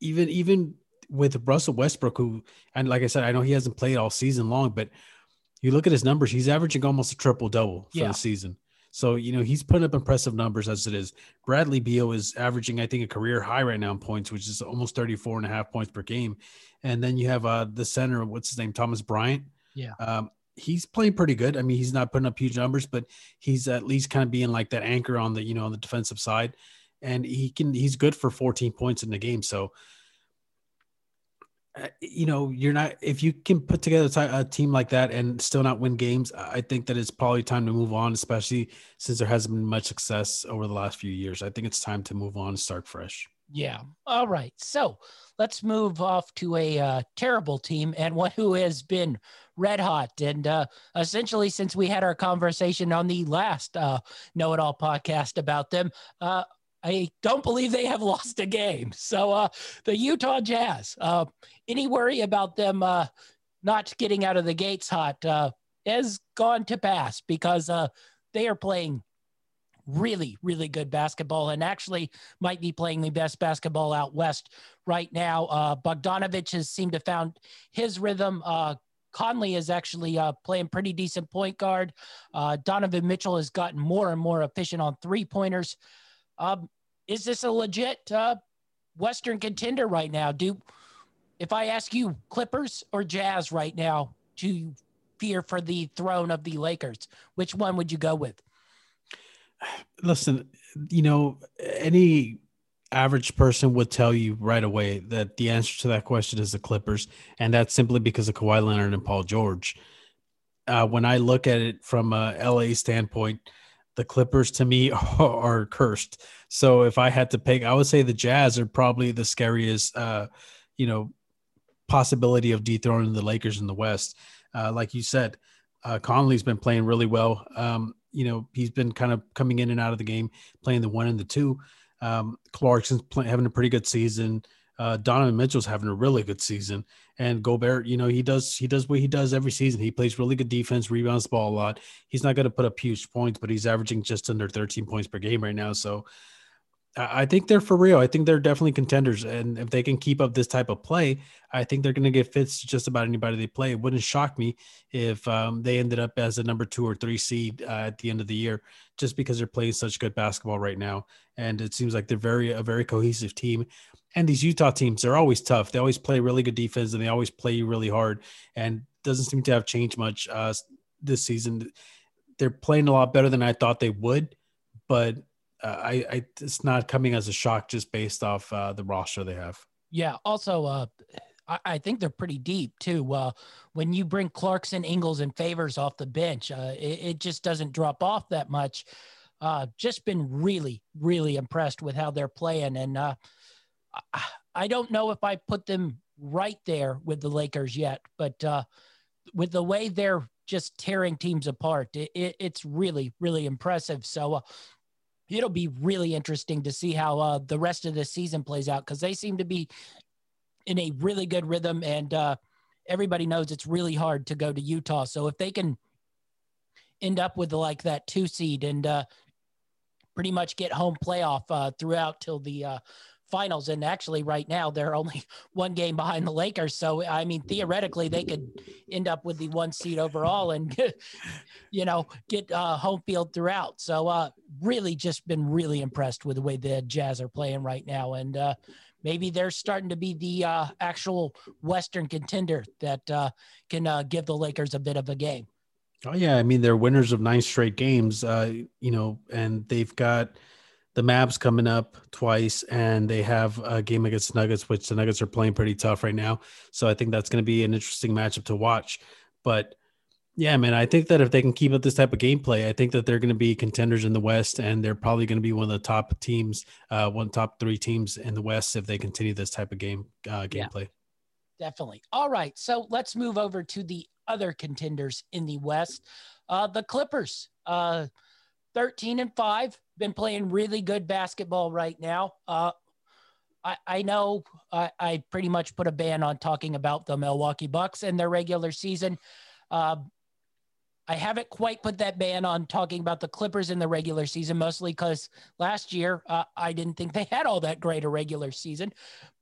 even even with Russell Westbrook, who and like I said, I know he hasn't played all season long, but you look at his numbers, he's averaging almost a triple double for Yeah. the season. So, you know, he's putting up impressive numbers as it is. Bradley Beal is averaging, I think, a career high right now in points, which is almost 34 and a half points per game. And then you have uh, the center, what's his name? Thomas Bryant. Yeah. Um, he's playing pretty good. I mean, he's not putting up huge numbers, but he's at least kind of being like that anchor on the, you know, on the defensive side. And he can, he's good for 14 points in the game. So, uh, you know, you're not if you can put together a team like that and still not win games. I think that it's probably time to move on, especially since there hasn't been much success over the last few years. I think it's time to move on and start fresh. Yeah. All right. So let's move off to a uh, terrible team and one who has been red hot. And uh, essentially, since we had our conversation on the last uh, Know It All podcast about them, uh, I don't believe they have <laughs> lost a game. So uh, the Utah Jazz, uh, any worry about them uh, not getting out of the gates hot uh, has gone to pass because uh, they are playing really, really good basketball and actually might be playing the best basketball out west right now. Uh, Bogdanovic has seemed to found his rhythm. Uh, Conley is actually uh, playing pretty decent point guard. Uh, Donovan Mitchell has gotten more and more efficient on three pointers. Um, is this a legit uh, Western contender right now? Do if I ask you Clippers or Jazz right now to fear for the throne of the Lakers, which one would you go with? <sighs> Listen, you know, any average person would tell you right away that the answer to that question is the Clippers, and that's simply because of Kawhi Leonard and Paul George. Uh, when I look at it from a LA standpoint, the Clippers to me <laughs> are cursed. So if I had to pick, I would say the Jazz are probably the scariest, uh, you know, possibility of dethroning the Lakers in the West. Uh, like you said, uh, Conley's been playing really well. Um, you know, he's been kind of coming in and out of the game, playing the one and the two. Um, Clarkson's having a pretty good season. Uh, Donovan Mitchell's having a really good season, and Gobert, you know, he does he does what he does every season. He plays really good defense, rebounds the ball a lot. He's not going to put up huge points, but he's averaging just under 13 points per game right now. So I think they're for real. I think they're definitely contenders, and if they can keep up this type of play, I think they're going to get fits to just about anybody they play. It wouldn't shock me if um, they ended up as a number two or three seed uh, at the end of the year, just because they're playing such good basketball right now, and it seems like they're very a very cohesive team. And these Utah teams, they're always tough. They always play really good defense, and they always play really hard. And doesn't seem to have changed much uh, this season. They're playing a lot better than I thought they would, but I, I it's not coming as a shock just based off uh, the roster they have. Yeah. Also, uh, I, I think they're pretty deep too. Uh, when you bring Clarkson, Ingles, and Favors off the bench, uh, it, it just doesn't drop off that much. Uh, just been really, really impressed with how they're playing, and uh, I, I don't know if I put them right there with the Lakers yet, but uh, with the way they're just tearing teams apart, it, it, it's really, really impressive. So uh, it'll be really interesting to see how uh, the rest of the season plays out because they seem to be in a really good rhythm and uh, everybody knows it's really hard to go to Utah. So if they can end up with like that two seed and uh, pretty much get home playoff uh, throughout till the uh, finals. And actually, right now, they're only <laughs> one game behind the Lakers. So, I mean, theoretically, they could end up with the one seed overall and, <laughs> you know, get uh, home field throughout. So, uh, really just been really impressed with the way the Jazz are playing right now. And, uh, maybe they're starting to be the uh, actual Western contender that uh, can uh, give the Lakers a bit of a game. Oh yeah, I mean they're winners of nine straight games. Uh, you know, and they've got the Mavs coming up twice, and they have a game against Nuggets, which the Nuggets are playing pretty tough right now. So I think that's going to be an interesting matchup to watch. But yeah, man, I think that if they can keep up this type of gameplay, I think that they're going to be contenders in the West, and they're probably going to be one of the top teams, uh, one top three teams in the West if they continue this type of game uh, gameplay. Yeah, definitely. All right, so let's move over to the other contenders in the West. Uh, the Clippers, uh, 13 and 5, been playing really good basketball right now. Uh, I, I know I, I pretty much put a ban on talking about the Milwaukee Bucks and their regular season. Uh, I haven't quite put that ban on talking about the Clippers in the regular season, mostly because last year uh, I didn't think they had all that great a regular season.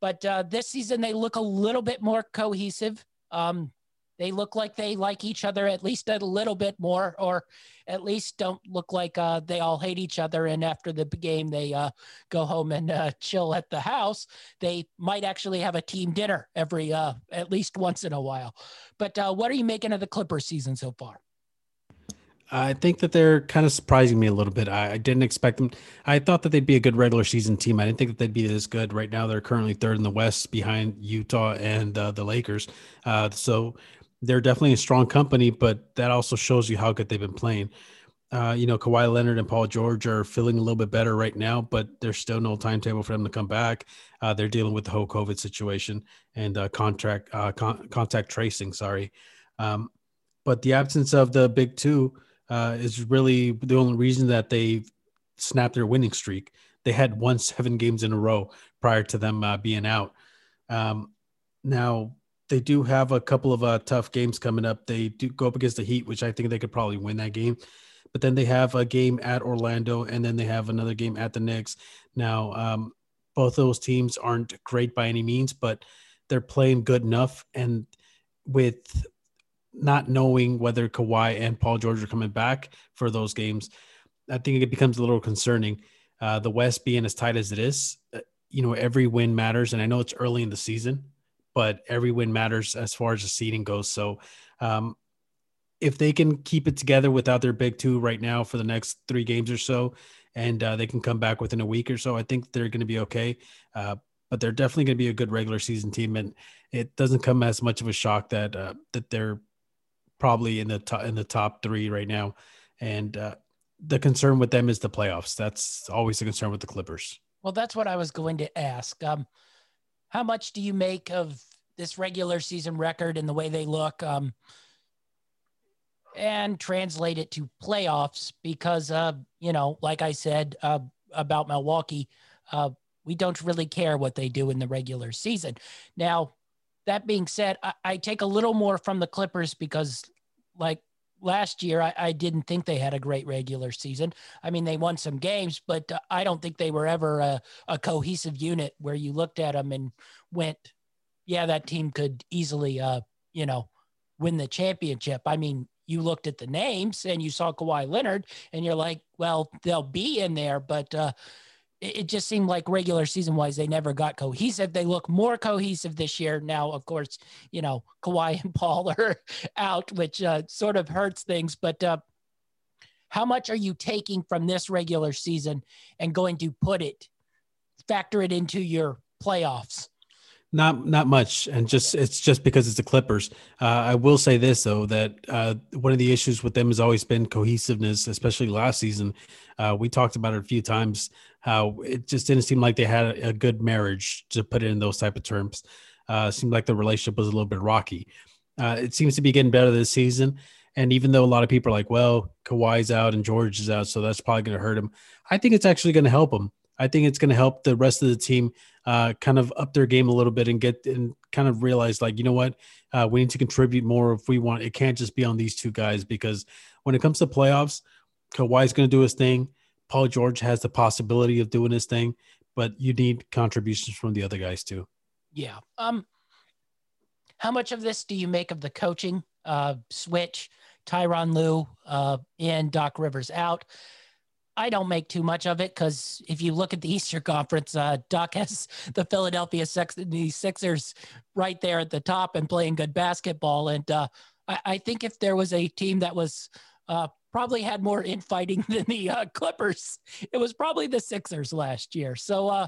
But uh, this season they look a little bit more cohesive. Um, they look like they like each other at least a little bit more, or at least don't look like uh, they all hate each other. And after the game, they uh, go home and uh, chill at the house. They might actually have a team dinner every uh, at least once in a while. But uh, what are you making of the Clippers season so far? I think that they're kind of surprising me a little bit. I, I, didn't expect them. I thought that they'd be a good regular season team. I didn't think that they'd be this good. Right now, they're currently third in the West behind Utah and uh, the Lakers. Uh, so they're definitely a strong company, but that also shows you how good they've been playing. Uh, you know, Kawhi Leonard and Paul George are feeling a little bit better right now, but there's still no timetable for them to come back. Uh, they're dealing with the whole COVID situation and uh, contract uh, con- contact tracing. Sorry, um, but the absence of the big two uh, is really the only reason that they snapped their winning streak. They had won seven games in a row prior to them uh, being out. Um, now they do have a couple of uh, tough games coming up. They do go up against the Heat, which I think they could probably win that game. But then they have a game at Orlando, and then they have another game at the Knicks. Now, um, both those teams aren't great by any means, but they're playing good enough. And with not knowing whether Kawhi and Paul George are coming back for those games, I think it becomes a little concerning. Uh, the West being as tight as it is, uh, you know, every win matters. And I know it's early in the season, but every win matters as far as the seeding goes. So, um, if they can keep it together without their big two right now for the next three games or so, and uh, they can come back within a week or so, I think they're going to be okay. Uh, but they're definitely going to be a good regular season team, and it doesn't come as much of a shock that uh, that they're probably in the top in the top three right now. And uh, the concern with them is the playoffs. That's always the concern with the Clippers. Well, that's what I was going to ask. Um, how much do you make of this regular season record and the way they look? Um, and translate it to playoffs because, uh, you know, like I said uh, about Milwaukee, uh, we don't really care what they do in the regular season. Now, that being said, I, I take a little more from the Clippers because, like last year, I, I, didn't think they had a great regular season. I mean, they won some games, but uh, I don't think they were ever a, a, cohesive unit where you looked at them and went, yeah, that team could easily, uh, you know, win the championship. I mean, you looked at the names and you saw Kawhi Leonard and you're like, well, they'll be in there, but uh, it, just seemed like regular season wise, they never got cohesive. They look more cohesive this year. Now, of course, you know, Kawhi and <laughs> Paul are out, which uh, sort of hurts things, but uh, how much are you taking from this regular season and going to put it, factor it into your playoffs? Not not much, and just it's just because it's the Clippers. Uh, I will say this though that uh, one of the issues with them has always been cohesiveness, especially last season. Uh, we talked about it a few times how it just didn't seem like they had a, good marriage to put it in those type of terms. Uh, seemed like the relationship was a little bit rocky. Uh, it seems to be getting better this season. And even though a lot of people are like, well, Kawhi's out and George is out, so that's probably going to hurt him, I think it's actually going to help him. I think it's going to help the rest of the team uh, kind of up their game a little bit and get and kind of realize like you know what uh, we need to contribute more if we want. It can't just be on these two guys because when it comes to playoffs, Kawhi's going to do his thing. Paul George has the possibility of doing his thing, but you need contributions from the other guys too. Yeah. Um. How much of this do you make of the coaching uh, switch? Tyronn Lue uh, and Doc Rivers out. I don't make too much of it because if you look at the Eastern Conference, uh, Doc has <laughs> the Philadelphia 76ers right there at the top and playing good basketball. And uh, I, I, think if there was a team that was uh, probably had more infighting <laughs> than the uh, Clippers, it was probably the Sixers last year. So, uh,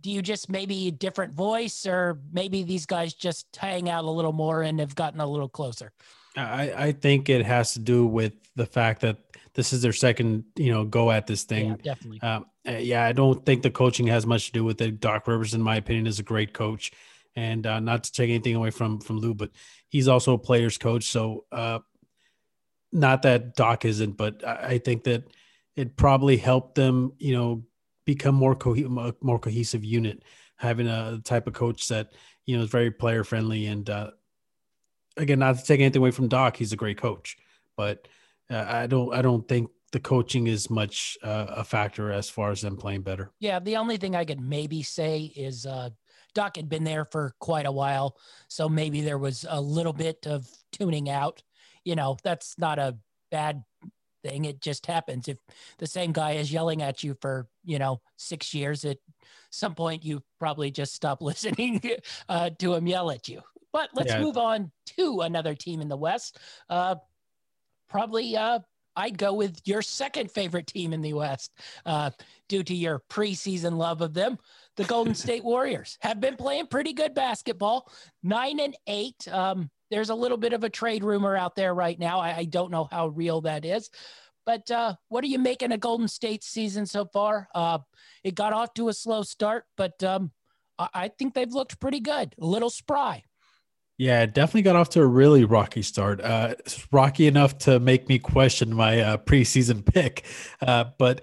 do you just maybe a different voice, or maybe these guys just hang out a little more and have gotten a little closer? I, I think it has to do with the fact that this is their second, you know, go at this thing. Yeah, definitely. Um, uh, yeah, I don't think the coaching has much to do with it. Doc Rivers, in my opinion, is a great coach, and uh, not to take anything away from from Lue, but he's also a players coach. So, uh, not that Doc isn't, but I, think that it probably helped them, you know, become more co- more cohesive unit, having a type of coach that you know is very player friendly and. Uh, again, not to take anything away from Doc, he's a great coach, but uh, I don't I don't think the coaching is much uh, a factor as far as them playing better. Yeah, the only thing I could maybe say is uh, Doc had been there for quite a while, so maybe there was a little bit of tuning out. You know, that's not a bad thing. It just happens. If the same guy is yelling at you for you know six years, at some point you probably just stop <laughs> listening uh, to him yell at you. But let's yeah. move on to another team in the West. Uh, probably uh, I'd go with your second favorite team in the West uh, due to your preseason love of them. The Golden <laughs> State Warriors have been playing pretty good basketball, nine and eight. Um, there's a little bit of a trade rumor out there right now. I, I don't know how real that is. But uh, what are you making a Golden State season so far? Uh, it got off to a slow start, but um, I, I think they've looked pretty good, a little spry. Yeah, it definitely got off to a really rocky start. Uh, rocky enough to make me question my uh, preseason pick, uh, but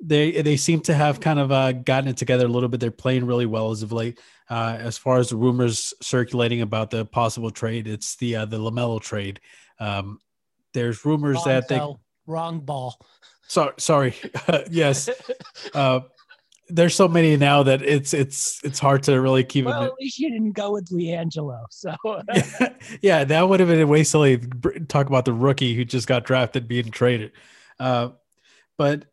they they seem to have kind of uh, gotten it together a little bit. They're playing really well as of late. Uh, as far as the rumors circulating about the possible trade, it's the uh, the LaMelo trade. Um, there's rumors wrong that they wrong ball. Sorry, sorry. <laughs> yes. Uh, there's so many now that it's it's it's hard to really keep well. At least you didn't go with LiAngelo, so yeah, <laughs> yeah, that would have been a way silly. Talk about the rookie who just got drafted being traded, uh, but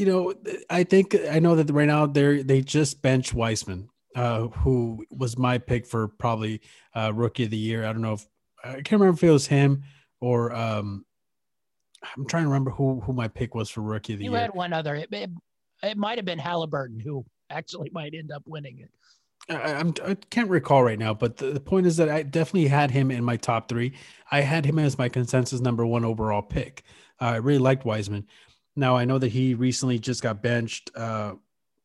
you know, I think I know that right now they they just bench Wiseman, uh, who was my pick for probably uh, rookie of the year. I don't know if I can't remember if it was him or um, I'm trying to remember who who my pick was for rookie of the you year. You had one other. It, it, it might have been Halliburton who actually <laughs> might end up winning it. I, I'm, I can't recall right now, but the, the point is that I definitely had him in my top three. I had him as my consensus number one overall pick. Uh, I really liked Wiseman. Now I know that he recently just got benched. Uh,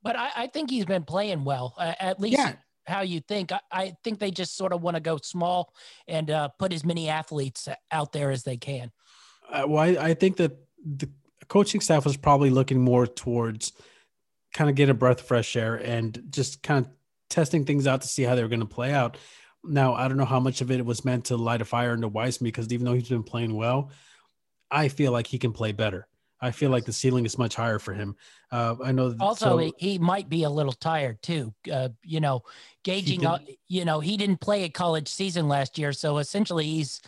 But I, I think he's been playing well, uh, at least Yeah. how you think. I, I think they just sort of want to go small and uh, put as many athletes out there as they can. uh, well, I, I think that the coaching staff was probably looking more towards kind of get a breath of fresh air and just kind of testing things out to see how they were going to play out. Now, I don't know how much of it was meant to light a fire into Wiseman because even though he's been playing well, I feel like he can play better. I feel like the ceiling is much higher for him. Uh, I know. Also, so- he, might be a little tired too. Uh, you know, gauging, you know, he didn't play a college season last year. So essentially, he's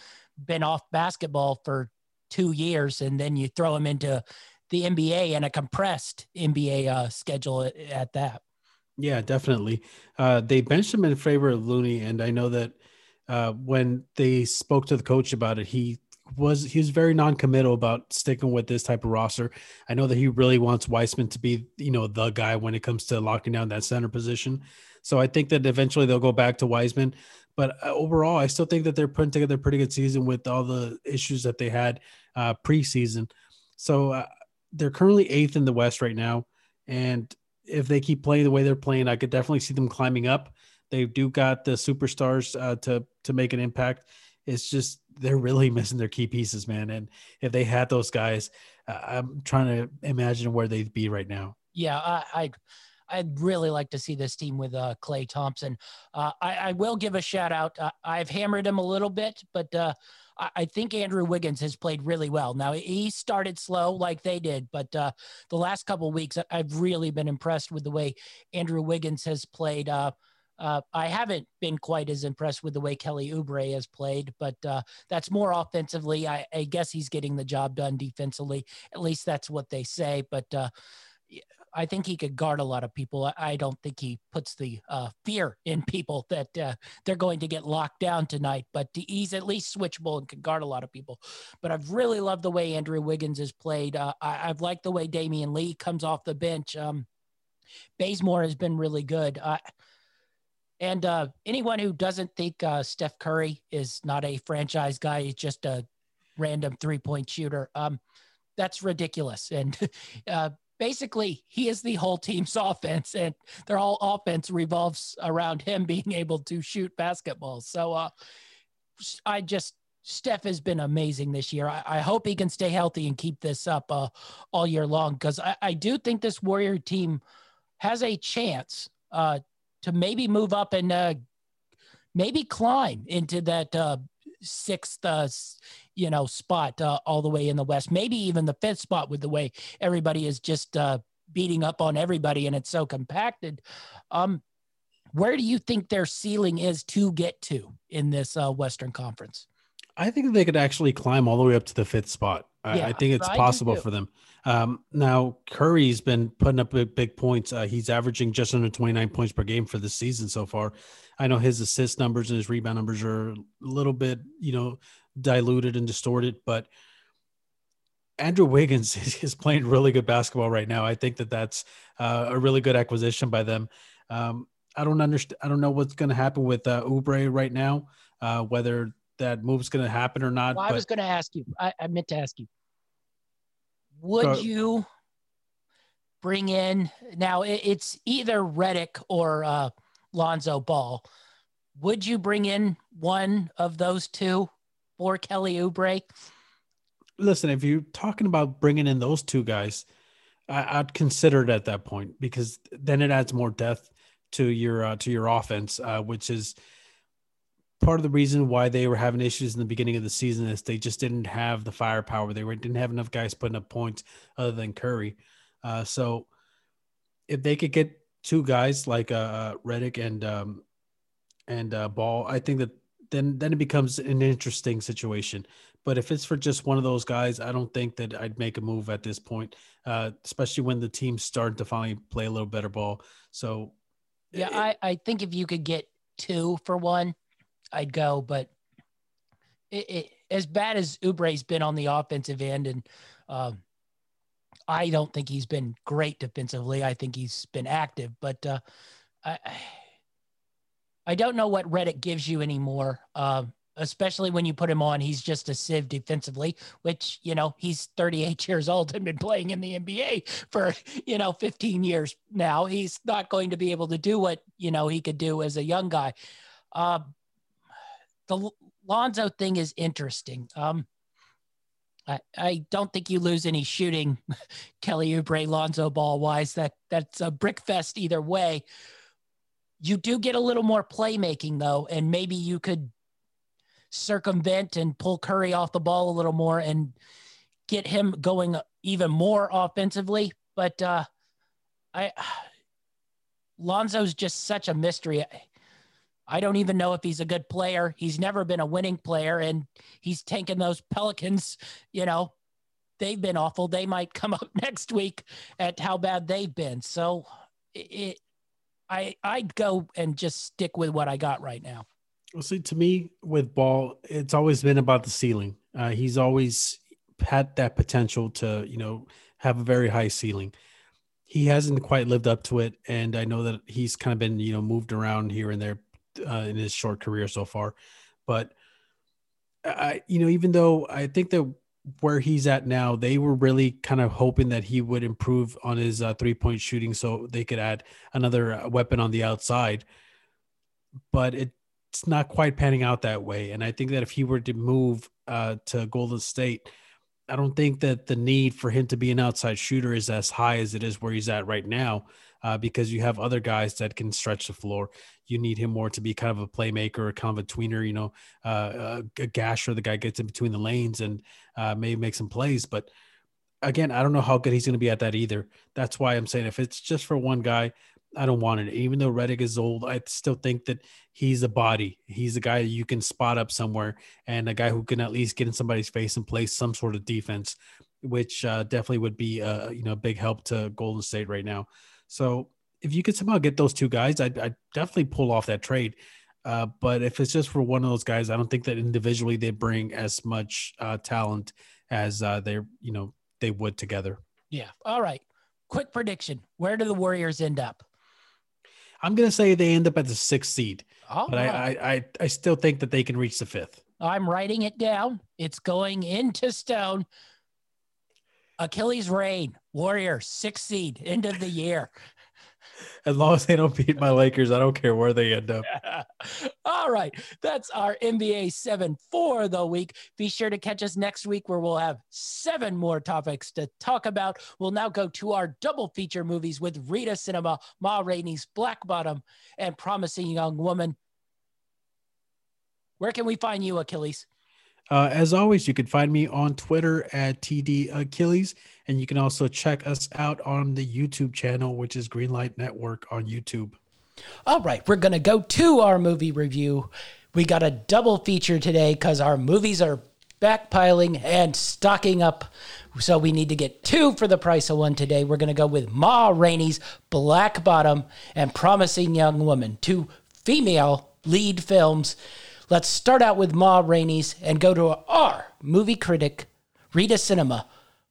been off basketball for two years. And then you throw him into the NBA and a compressed NBA uh, schedule at, at that. Yeah, definitely. Uh, they benched him in favor of Looney, and I know that uh, when they spoke to the coach about it, he was he was very non-committal about sticking with this type of roster. I know that he really wants Wiseman to be, you know, the guy when it comes to locking down that center position. So I think that eventually they'll go back to Wiseman. But uh, overall, I still think that they're putting together a pretty good season with all the issues that they had uh, preseason. So uh, they're currently eighth in the West right now, and if they keep playing the way they're playing, I could definitely see them climbing up. They do got the superstars uh, to to make an impact. It's just they're really missing their key pieces, man. And if they had those guys, uh, I'm trying to imagine where they'd be right now. Yeah, I, I I'd really like to see this team with uh, Klay Thompson. Uh, I, I will give a shout out. Uh, I've hammered him a little bit, but uh, I, I think Andrew Wiggins has played really well. Now he started slow like they did, but uh, the last couple weeks I've really been impressed with the way Andrew Wiggins has played. Uh, I haven't been quite as impressed with the way Kelly Oubre has played, but uh, that's more offensively. I, I guess he's getting the job done defensively. At least that's what they say. But uh, I think he could guard a lot of people. I- don't think he puts the uh, fear in people <laughs> that uh, they're going to get locked down tonight. But he's at least switchable and can guard a lot of people. But I've really loved the way Andrew Wiggins has played. Uh, I- I've liked the way Damion Lee comes off the bench. Um, Bazemore has been really good. And uh, anyone who doesn't think uh, Steph Curry is not a franchise guy, he's just a random three point shooter. Um, that's ridiculous. And <laughs> uh, basically, he is the whole team's <laughs> offense, and their whole offense revolves around him being able to shoot basketball. So uh, I just, Steph has been amazing this year. I, I hope he can stay healthy and keep this up uh, all year long because I, I do think this Warrior team has a chance uh, to maybe move up and uh, maybe climb into that uh, sixth, uh, you know, spot uh, all the way in the West. Maybe even the fifth spot with the way everybody is just uh, beating up on everybody and it's so compacted. Um, where do you think their ceiling is to get to in this uh, Western Conference? I think they could actually climb all the way up to the fifth spot. I, Yeah, I think it's I possible for them. Um, now Curry's been putting up big, big points. Uh, he's averaging just under 29 points per game for the season so far. I know his assist numbers and his rebound numbers are a little bit, you know, diluted and distorted, but Andrew Wiggins <laughs> is, is playing really good basketball right now. I think that that's uh, a really good acquisition by them. Um, I don't understand. I don't know what's going to happen with uh, Oubre right now, uh, whether that move's going to happen or not. Well, I was going to ask you. I, I meant to ask you. Would Go- you bring in now? It, it's either Redick or uh, Lonzo Ball. Would you bring in one of those two for Kelly Oubre? listen, if you're talking about bringing in those two guys, I, I'd consider it at that point because then it adds more depth to your uh, to your offense, uh, which is part of the reason why they were having issues in the beginning of the season is they just didn't have the firepower. They were, didn't have enough guys putting up points other than Curry. Uh, so if they could get two guys like uh, Redick and um, and uh, Ball, I think that then then it becomes an interesting situation. But if it's for just one of those guys, I don't think that I'd make a move at this point, uh, especially when the team's starting to finally play a little better ball. So, Yeah, it- I, I think if you could get two for one, I'd go. But it, it, as bad as Oubre's been on the offensive end, and um, I don't think he's been great defensively. I think he's been active, but uh, I, I don't know what Redick gives you anymore. Um, especially when you put him on, he's just a sieve defensively, which, you know, he's 38 <laughs> years old and been playing in the NBA for, you know, 15 years now. He's not going to be able to do what, you know, he could do as a young guy. Uh, the Lonzo thing is interesting. Um, I, I don't think you lose any shooting, <laughs> Kelly Oubre, Lonzo ball wise. That that's a brick fest either way. You do get a little more playmaking though, and maybe you could circumvent and pull Curry off the ball a little more and get him going even more offensively. But uh, I <sighs> Lonzo's just such a mystery. I don't even know if he's a good player. He's never been a winning player, and he's tanking those Pelicans. You know, they've been awful. They might come <laughs> up next week at how bad they've been. So, it, I I'd go and just stick with what I got right now. Well, see, to me, with Ball, it's always been about the ceiling. Uh, he's always had that potential to, you know, have a very high ceiling. He hasn't quite lived up to it, and I know that he's kind of been, you know, moved around here and there uh, in his short career so far. But I, you know, even though I think that where he's at now, they were really kind of hoping that he would improve on his uh, three point shooting so they could add another uh, weapon on the outside. But it's not quite panning out that way. And I think that if he were to move uh, to Golden State, I don't think that the need for him to be an outside shooter is as high as it is where he's at right now, uh, because you have other guys that can stretch the floor. You need him more to be kind of a playmaker kind of a tweener, you know, uh, a gasher. The guy gets in between the lanes and uh, maybe make some plays. But again, I don't know how good he's going to be at that either. That's why I'm saying if it's just for one guy, I don't want it. Even though Redick is old, I still think that he's a body. He's a guy that you can spot up somewhere and a guy who can at least get in somebody's face and play some sort of defense, which uh, definitely would be a you know big help to Golden State right now. So if you could somehow get those two guys, I'd, I'd definitely pull off that trade. Uh, but if it's just for one of those guys, I don't think that individually they bring as much uh, talent as uh, they you know they would together. Yeah. All right. Quick prediction: Where do the Warriors end up? I'm gonna say they end up at the sixth seed, All but right. I, I I I still think that they can reach the fifth. I'm writing it down. It's going into stone. Achilles reign, Warrior, sixth seed, end of the year. As long as they don't beat my Lakers, I don't care where they end up. <laughs> All right. That's our NBA 7 for the week. Be sure to catch us next week where we'll have seven more topics to talk about. We'll now go to our double feature movies with Rita Cinema, Ma Rainey's Black Bottom, and Promising Young Woman. Where can we find you, Achilles? Uh, as always, you can find me on Twitter at TD Achilles, and you can also check us out on the YouTube channel, which is Greenlight Network on YouTube. All right, we're going to go to our movie review. We got a double feature today because our movies are backpiling and stocking up. So we need to get two for the price of one today. We're going to go with Ma Rainey's Black Bottom and Promising Young Woman, two female lead films. Let's start out with Ma Rainey's and go to our movie critic, Rita Cinema.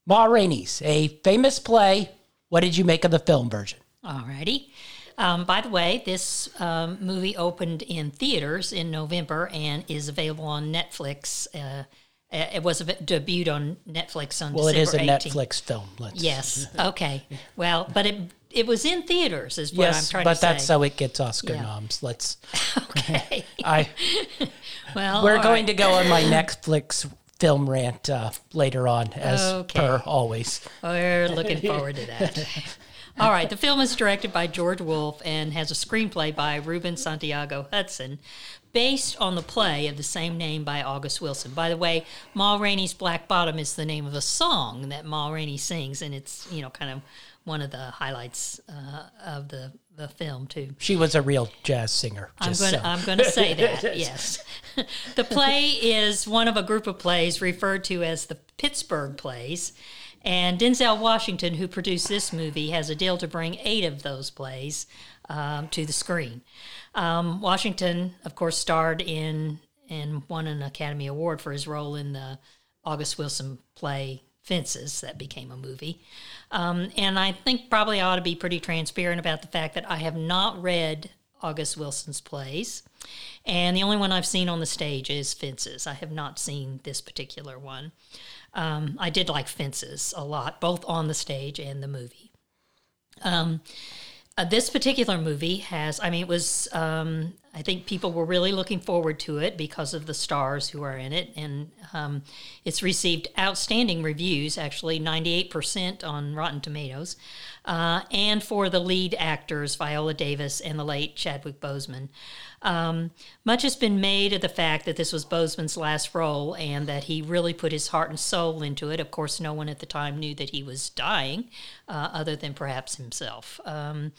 Ma Rainey's, a famous play. What did you make of the film version? Alrighty. Um, by the way, this um, movie opened in theaters in November and is available on Netflix. Uh, it was debuted on Netflix on Well, it is a 18th. Netflix film. Let's Yes. Okay. Well, but it it was in theaters, is what I'm trying to say. But that's how it gets Oscar Yeah. noms. Let's. <laughs> okay. <laughs> I Well, we're going right. to go on my Netflix film rant uh, later on, as Okay. per always. We're looking forward to that. <laughs> All right, the film is directed by George Wolfe and has a screenplay by Ruben Santiago Hudson, based on the play of the same name by August Wilson. By the way, Ma Rainey's Black Bottom is the name of a song that Ma Rainey sings, and it's you know kind of one of the highlights uh, of the the film too. She was a real jazz singer. I'm going so. I'm going to say <laughs> that. yes. the play is one of a group of plays referred to as the Pittsburgh plays. And Denzel Washington, who produced this movie, has a deal to bring eight of those plays um, to the screen. Um, Washington, of course, starred in and won an Academy Award for his role in the August Wilson play Fences that became a movie. Um, and I think probably I ought to be pretty transparent about the fact that I have not read August Wilson's plays. And the only one I've seen on the stage is Fences. I have not seen this particular one. Um, I did like Fences a lot, both on the stage and the movie. Um, uh, this particular movie has, I mean, it was, um, I think people were really looking forward to it because of the stars who are in it. And um, it's received outstanding reviews, actually, 98% on Rotten Tomatoes. Uh, and for the lead actors, Viola Davis and the late Chadwick Boseman. Um, much has been made of the fact that this was Boseman's last role and that he really put his heart and soul into it. Of course, no one at the time knew that he was dying, uh, other than perhaps himself. Um,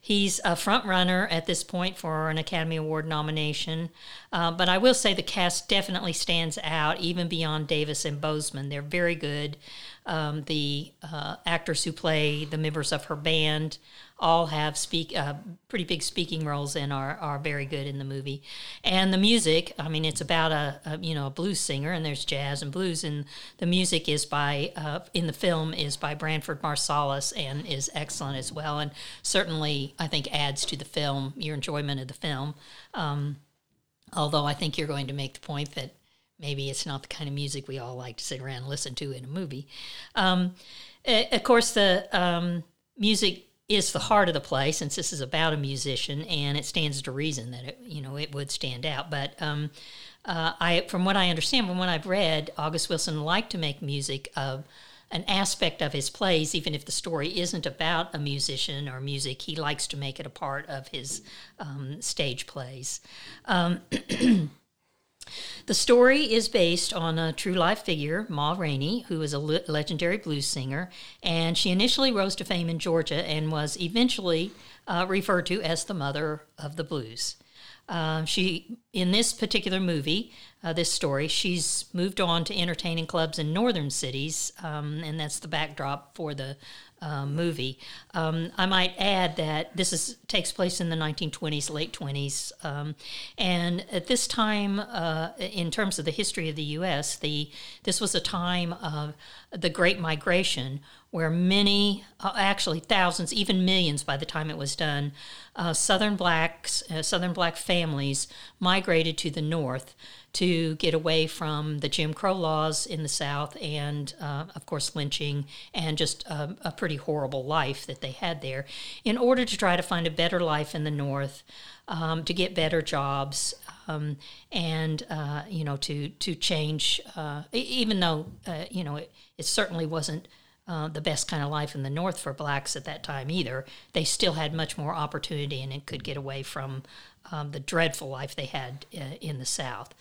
he's a front runner at this point for an Academy Award nomination, uh, but I will say the cast definitely stands out, even beyond Davis and Boseman. They're very good. Um, the uh, actors who play the members of her band all have speak uh, pretty big speaking roles and are, are very good in the movie. And the music, I mean, it's about a, a you know a blues singer, and there's jazz and blues, and the music is by uh, in the film is by Branford Marsalis and is excellent as well, and certainly I think adds to the film your enjoyment of the film. Um, although I think you're going to make the point that maybe it's not the kind of music we all like to sit around and listen to in a movie. Um, of course, the um, music is the heart of the play since this is about a musician, and it stands to reason that it, you know it would stand out. But um, uh, I, from what I understand, from what I've read, August Wilson liked to make music of an aspect of his plays, even if the story isn't about a musician or music. He likes to make it a part of his um, stage plays. Um, <clears throat> The story is based on a true life figure, Ma Rainey, who is a le- legendary blues singer, and she initially rose to fame in Georgia and was eventually uh, referred to as the mother of the blues. Um, she, in this particular movie, uh, this story, she's moved on to entertaining clubs in northern cities, um, and that's the backdrop for the uh, movie. Um, I might add that this is takes place in the 1920s, late 20s, um, and at this time, uh, in terms of the history of the U.S., the this was a time of the Great Migration, where many, uh, actually thousands, even millions, by the time it was done, uh, Southern blacks, uh, Southern black families migrated to the North to get away from the Jim Crow laws in the South and, uh, of course, lynching and just a, a, pretty horrible life that they had there in order to try to find a better life in the North, um, to get better jobs. Um, and uh, you know to to change, uh, even though uh, you know it, it certainly wasn't uh, the best kind of life in the North for blacks at that time either. They still had much more opportunity and it could get away from um, the dreadful life they had uh, in the South.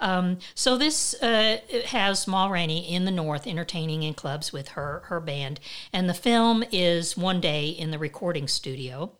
Um, so this uh, has Ma Rainey in the North entertaining in clubs with her her band, and the film is one day in the recording studio.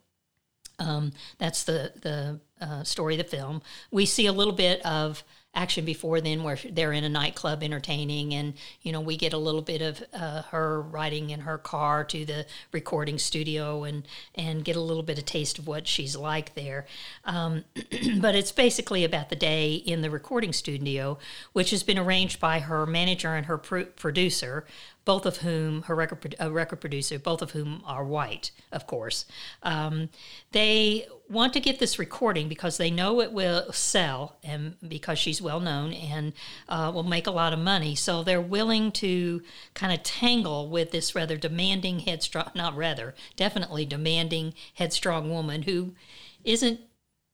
Um, that's the the uh, story of the film. We see a little bit of action before then where they're in a nightclub entertaining and you know we get a little bit of uh, her riding in her car to the recording studio and and get a little bit of taste of what she's like there um, <clears throat> but it's basically about the day in the recording studio which has been arranged by her manager and her pro- producer both of whom her record a record producer, both of whom are white, of course. Um, they want to get this recording because they know it will sell, and because she's well known and uh, will make a lot of money. So they're willing to kind of tangle with this rather demanding, headstrong, not rather, definitely demanding, headstrong woman who isn't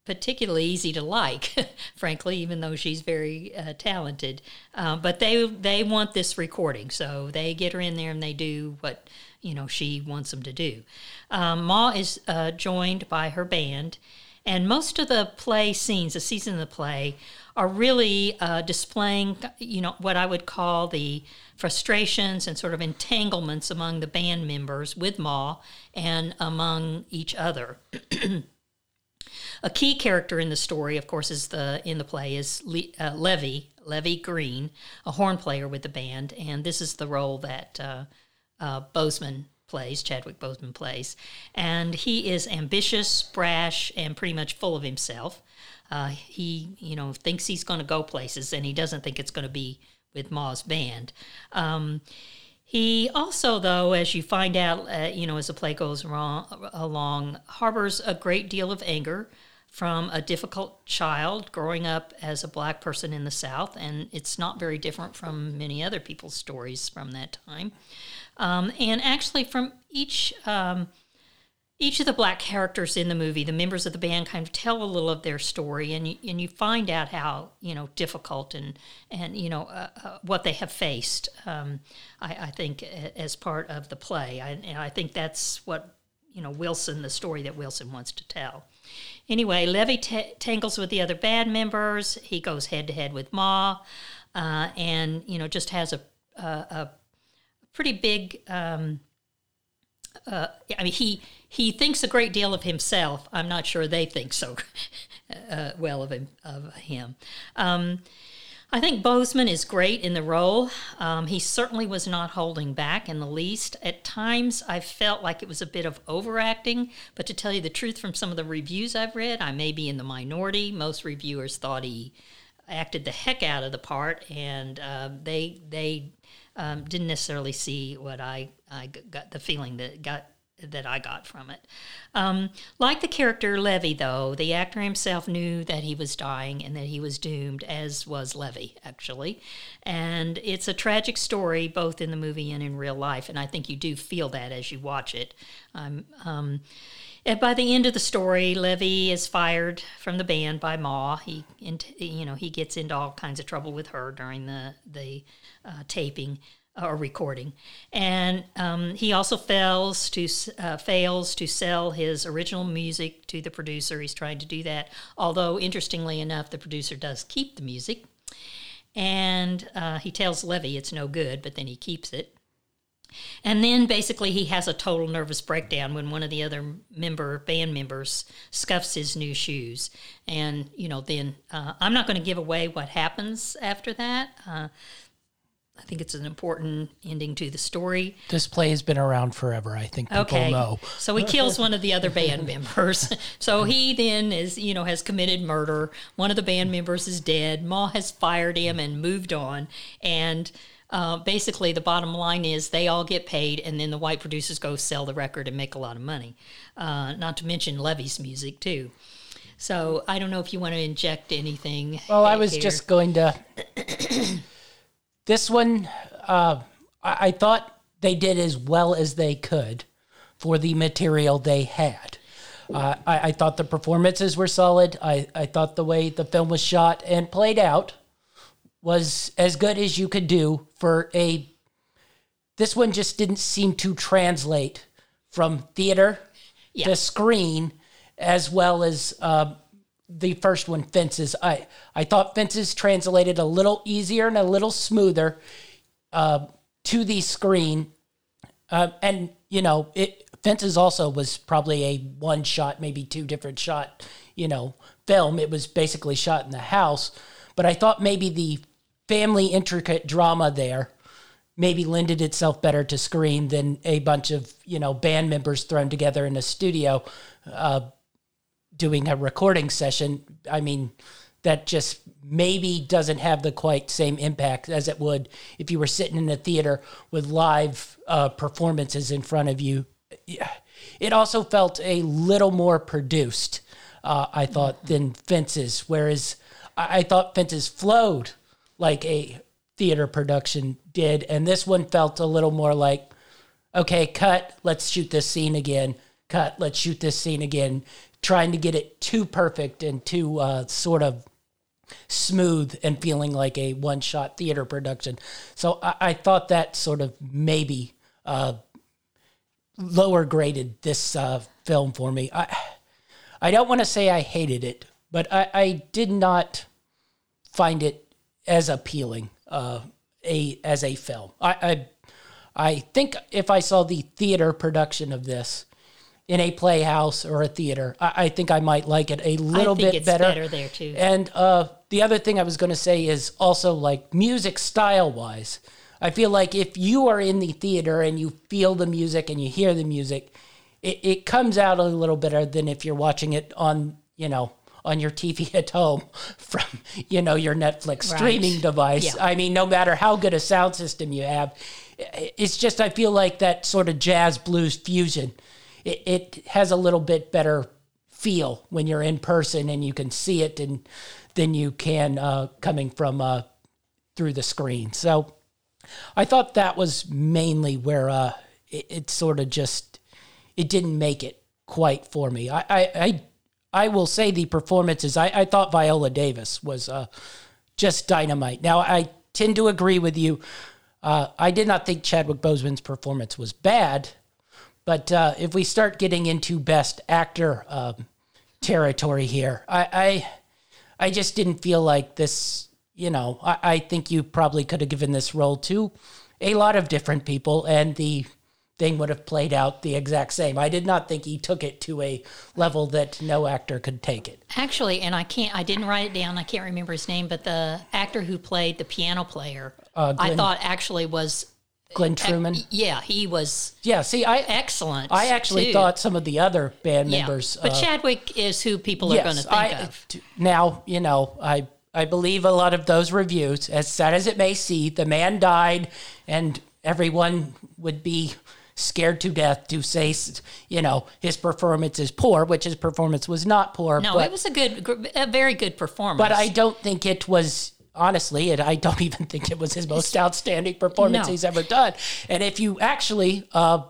particularly easy to like, <laughs> frankly, even though she's very uh, talented. Uh, but they they want this recording, so they get her in there and they do what you know she wants them to do. Um, Ma is uh, joined by her band, and most of the play scenes, the season of the play, are really uh, displaying you know what I would call the frustrations and sort of entanglements among the band members with Ma and among each other. <clears throat> A key character in the story, of course, is the in the play is Le, uh, Levee Levee Green, a horn player with the band, and this is the role that uh, uh, Boseman plays. Chadwick Boseman plays, and he is ambitious, brash, and pretty much full of himself. Uh, he, you know, thinks he's going to go places, and he doesn't think it's going to be with Ma's band. Um, he also, though, as you find out, uh, you know, as the play goes wrong, along, harbors a great deal of anger from a difficult child growing up as a black person in the South, and it's not very different from many other people's stories from that time. Um, and actually, from each um, each of the black characters in the movie, the members of the band kind of tell a little of their story, and you, and you find out how you know difficult and and you know uh, uh, what they have faced. Um, I, I, think as part of the play, I, and I think that's what you know Wilson, the story that Wilson wants to tell. Anyway, Levee t- tangles with the other band members. He goes head to head with Ma, uh, and you know just has a a, a pretty big. Um, uh, I mean, he he thinks a great deal of himself. I'm not sure they think so <laughs> uh, well of him. Of him. Um, I think Boseman is great in the role. Um, he certainly was not holding back in the least. At times, I felt like it was a bit of overacting, but to tell you the truth, from some of the reviews I've read, I may be in the minority. Most reviewers thought he acted the heck out of the part, and uh, they they um, didn't necessarily see what I I got the feeling that got that I got from it. Um, like the character Levee, though, the actor himself knew that he was dying and that he was doomed, as was Levee, actually. And it's a tragic story, both in the movie and in real life, and I think you do feel that as you watch it. Um, um, and by the end of the story, Levee is fired from the band by Ma. He, you know, he gets into all kinds of trouble with her during the the uh, taping or recording, and um, he also fails to uh, fails to sell his original music to the producer. He's trying to do that, although interestingly enough, the producer does keep the music, and uh, he tells Levee it's no good, but then he keeps it. And then basically he has a total nervous breakdown when one of the other member band members scuffs his new shoes, and you know then uh, I'm not going to give away what happens after that uh, I think it's an important ending to the story. This play has been around forever. I think people okay. know. so he kills one of the other band <laughs> members. So he then is, you know, has committed murder. One of the band members is dead. Ma has fired him and moved on. And uh, basically, the bottom line is they all get paid, and then the white producers go sell the record and make a lot of money. Uh, not to mention Levee's music too. So I don't know if you want to inject anything. Well, I was here. just going to. <clears throat> this one, uh, I-, I thought they did as well as they could for the material they had. Uh, I-, I thought the performances were solid. I-, I thought the way the film was shot and played out was as good as you could do for a. This one just didn't seem to translate from theater Yeah. to screen as well as uh, the first one, Fences. I, I thought Fences translated a little easier and a little smoother uh, to the screen. Uh, and, you know, it Fences also was probably a one shot, maybe two different shot, you know, film. It was basically shot in the house. But I thought maybe the family intricate drama there maybe lended itself better to screen than a bunch of you know band members thrown together in a studio uh, doing a recording session i mean that just maybe doesn't have the quite same impact as it would if you were sitting in a theater with live uh, performances in front of you Yeah. it also felt a little more produced uh, i thought than fences whereas I-, I thought fences flowed like a theater production did and this one felt a little more like okay cut let's shoot this scene again cut let's shoot this scene again trying to get it too perfect and too uh, sort of smooth and feeling like a one shot theater production so I, I thought that sort of maybe uh, lower graded this uh, film for me i i don't want to say i hated it but i, I did not find it as appealing uh, a as a film. I, I I think if I saw the theater production of this in a playhouse or a theater, I, I think I might like it a little think bit it's better. better there, too. And uh, the other thing I was going to say is also like music style wise. I feel like if you are in the theater and you feel the music and you hear the music, it, it comes out a little better than if you're watching it on, you know, on your TV <laughs> at home from, you know, your Netflix Right. streaming device. Yeah. I mean, no matter how good a sound system you have, it's just, I feel like that sort of jazz blues fusion, it, it has a little bit better feel when you're in person and you can see it and than you can uh, coming from uh, through the screen. So I thought that was mainly where uh, it, it sort of just it didn't make it quite for me. I I I, I will say the performances. I, I thought Viola Davis was uh, just dynamite. Now I tend to agree with you. Uh, I did not think Chadwick Boseman's performance was bad, but uh, if we start getting into best actor um, territory here, I, I I just didn't feel like this. You know, I, I think you probably could have given this role to a lot of different people, and the thing would have played out the exact same. I did not think he took it to a level that no actor could take it. Actually, and I can't, I didn't write it down. I can't remember his name, but the actor who played the piano player, Uh, I thought actually was, Glynn Turman. yeah, he was Yeah, see, I excellent. I actually too. thought some of the other band yeah. members. But uh, Chadwick is who people are going to think I, of. Now, you know, I I believe a lot of those reviews, as sad as it may seem, the man died, and everyone would be scared to death to say, you know, his performance is poor, which his performance was not poor. No, but, it was a good, a very good performance. but I don't think it was. Honestly, it, I don't <laughs> even think it was his most outstanding performance No. he's ever done. And if you actually uh,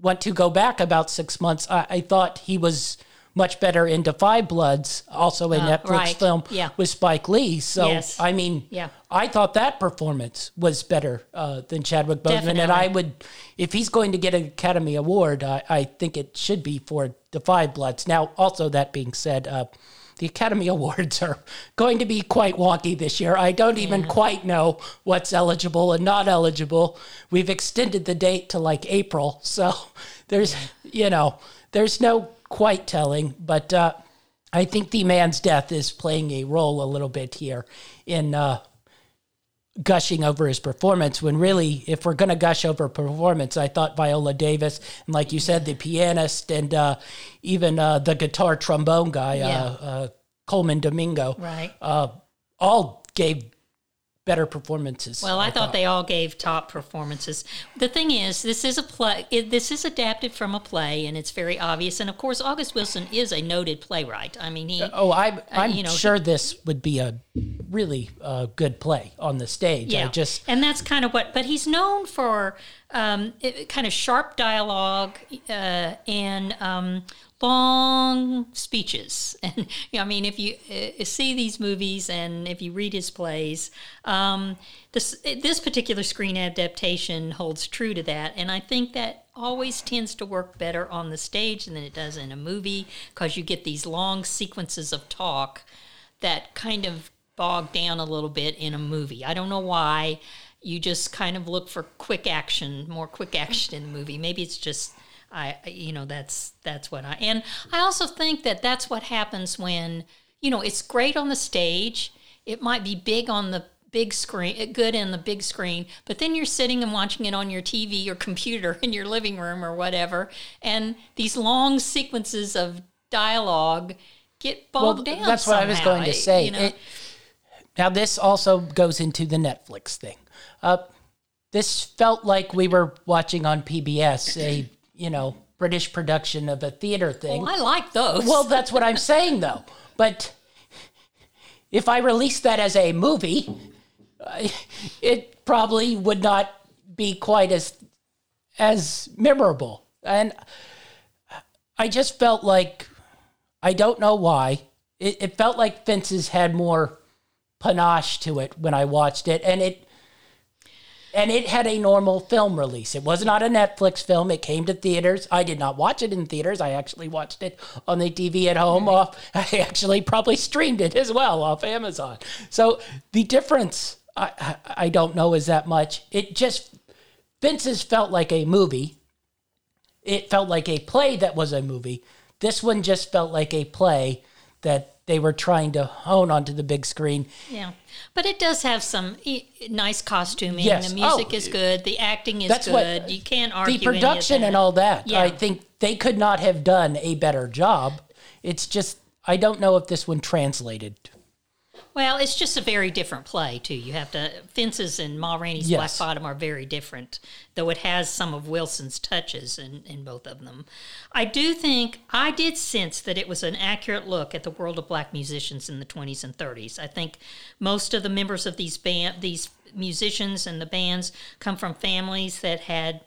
want to go back about six months, I, I thought he was much better in Da 5 Bloods, also a Netflix Uh, right. film Yeah. with Spike Lee. So Yes. I mean, Yeah. I thought that performance was better uh, than Chadwick Boseman, and I would, if he's going to get an Academy Award, I, I think it should be for Da 5 Bloods. Now, also that being said, uh, the Academy Awards are going to be quite wonky this year. I don't even quite know what's eligible and not eligible. We've extended the date to like April, so there's, you know, there's no quite telling, but uh, I think the man's death is playing a role a little bit here in uh, gushing over his performance. When really, if we're going to gush over performance, I thought Viola Davis and, like you said, the pianist and uh, even uh, the guitar trombone guy, Yeah. uh, uh, Colman Domingo, right. uh, all gave better performances. Well, I thought they all gave top performances. The thing is, this is a play. It, this is adapted from a play, and it's very obvious. And of course, August Wilson is a noted playwright. I mean, he. Oh, I'm, I'm Uh, you know, sure this would be a really uh, good play on the stage. yeah, I just and that's kind of what. But he's known for um, it, kind of sharp dialogue uh, and um, long speeches. <laughs> And you know, I mean, if you uh, see these movies and if you read his plays, um, this this particular screen adaptation holds true to that. And I think that always tends to work better on the stage than it does in a movie because you get these long sequences of talk that kind of bog down a little bit in a movie. I don't know why. You just kind of look for quick action, more quick action in the movie. Maybe it's just I you know that's that's what I and I also think that that's what happens when you know it's great on the stage. It might be big on the big screen, uh, good in the big screen, but then you're sitting and watching it on your TV or computer <laughs> in your living room or whatever, and these long sequences of dialogue get bogged down. that's what I was going to say. you know. It- now, this also goes into the Netflix thing. Uh, this felt like we were watching on PBS a you know British production of a theater thing. Well, I like those. Well, that's what I'm saying, though. But if I released that as a movie, uh, it probably would not be quite as as memorable. And I just felt like I don't know why it, it felt like Fences had more panache to it when I watched it, and it and it had a normal film release. It was not a Netflix film. It came to theaters. I did not watch it in theaters. I actually watched it on the TV at home. Mm-hmm. Off, <laughs> I actually probably streamed it as well off Amazon. So the difference, I, I, I don't know, is that much. It just Fences felt like a movie. It felt like a play that was a movie. This one just felt like a play that they were trying to hone onto the big screen. yeah, but it does have some e- nice costuming. Yes. The music Oh, is good. The acting is that's good. what- you can't argue the production and all that. Yeah. I think they could not have done a better job. It's just I don't know if this one translated. Well, it's just a very different play too. You have to Fences and Ma Rainey's Yes. Black Bottom are very different, though it has some of Wilson's touches in, in both of them. I do think I did sense that it was an accurate look at the world of black musicians in the 20s and 30s. I think most of the members of these band these musicians and the bands come from families that had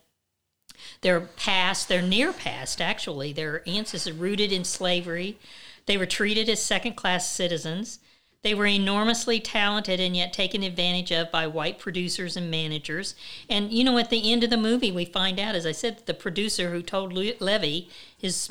their past, their near past, actually, their ancestors rooted in slavery. They were treated as second class citizens. They were enormously talented and yet taken advantage of by white producers and managers. And, you know, at the end of the movie, we find out, as I said, that the producer who told Le- Levee his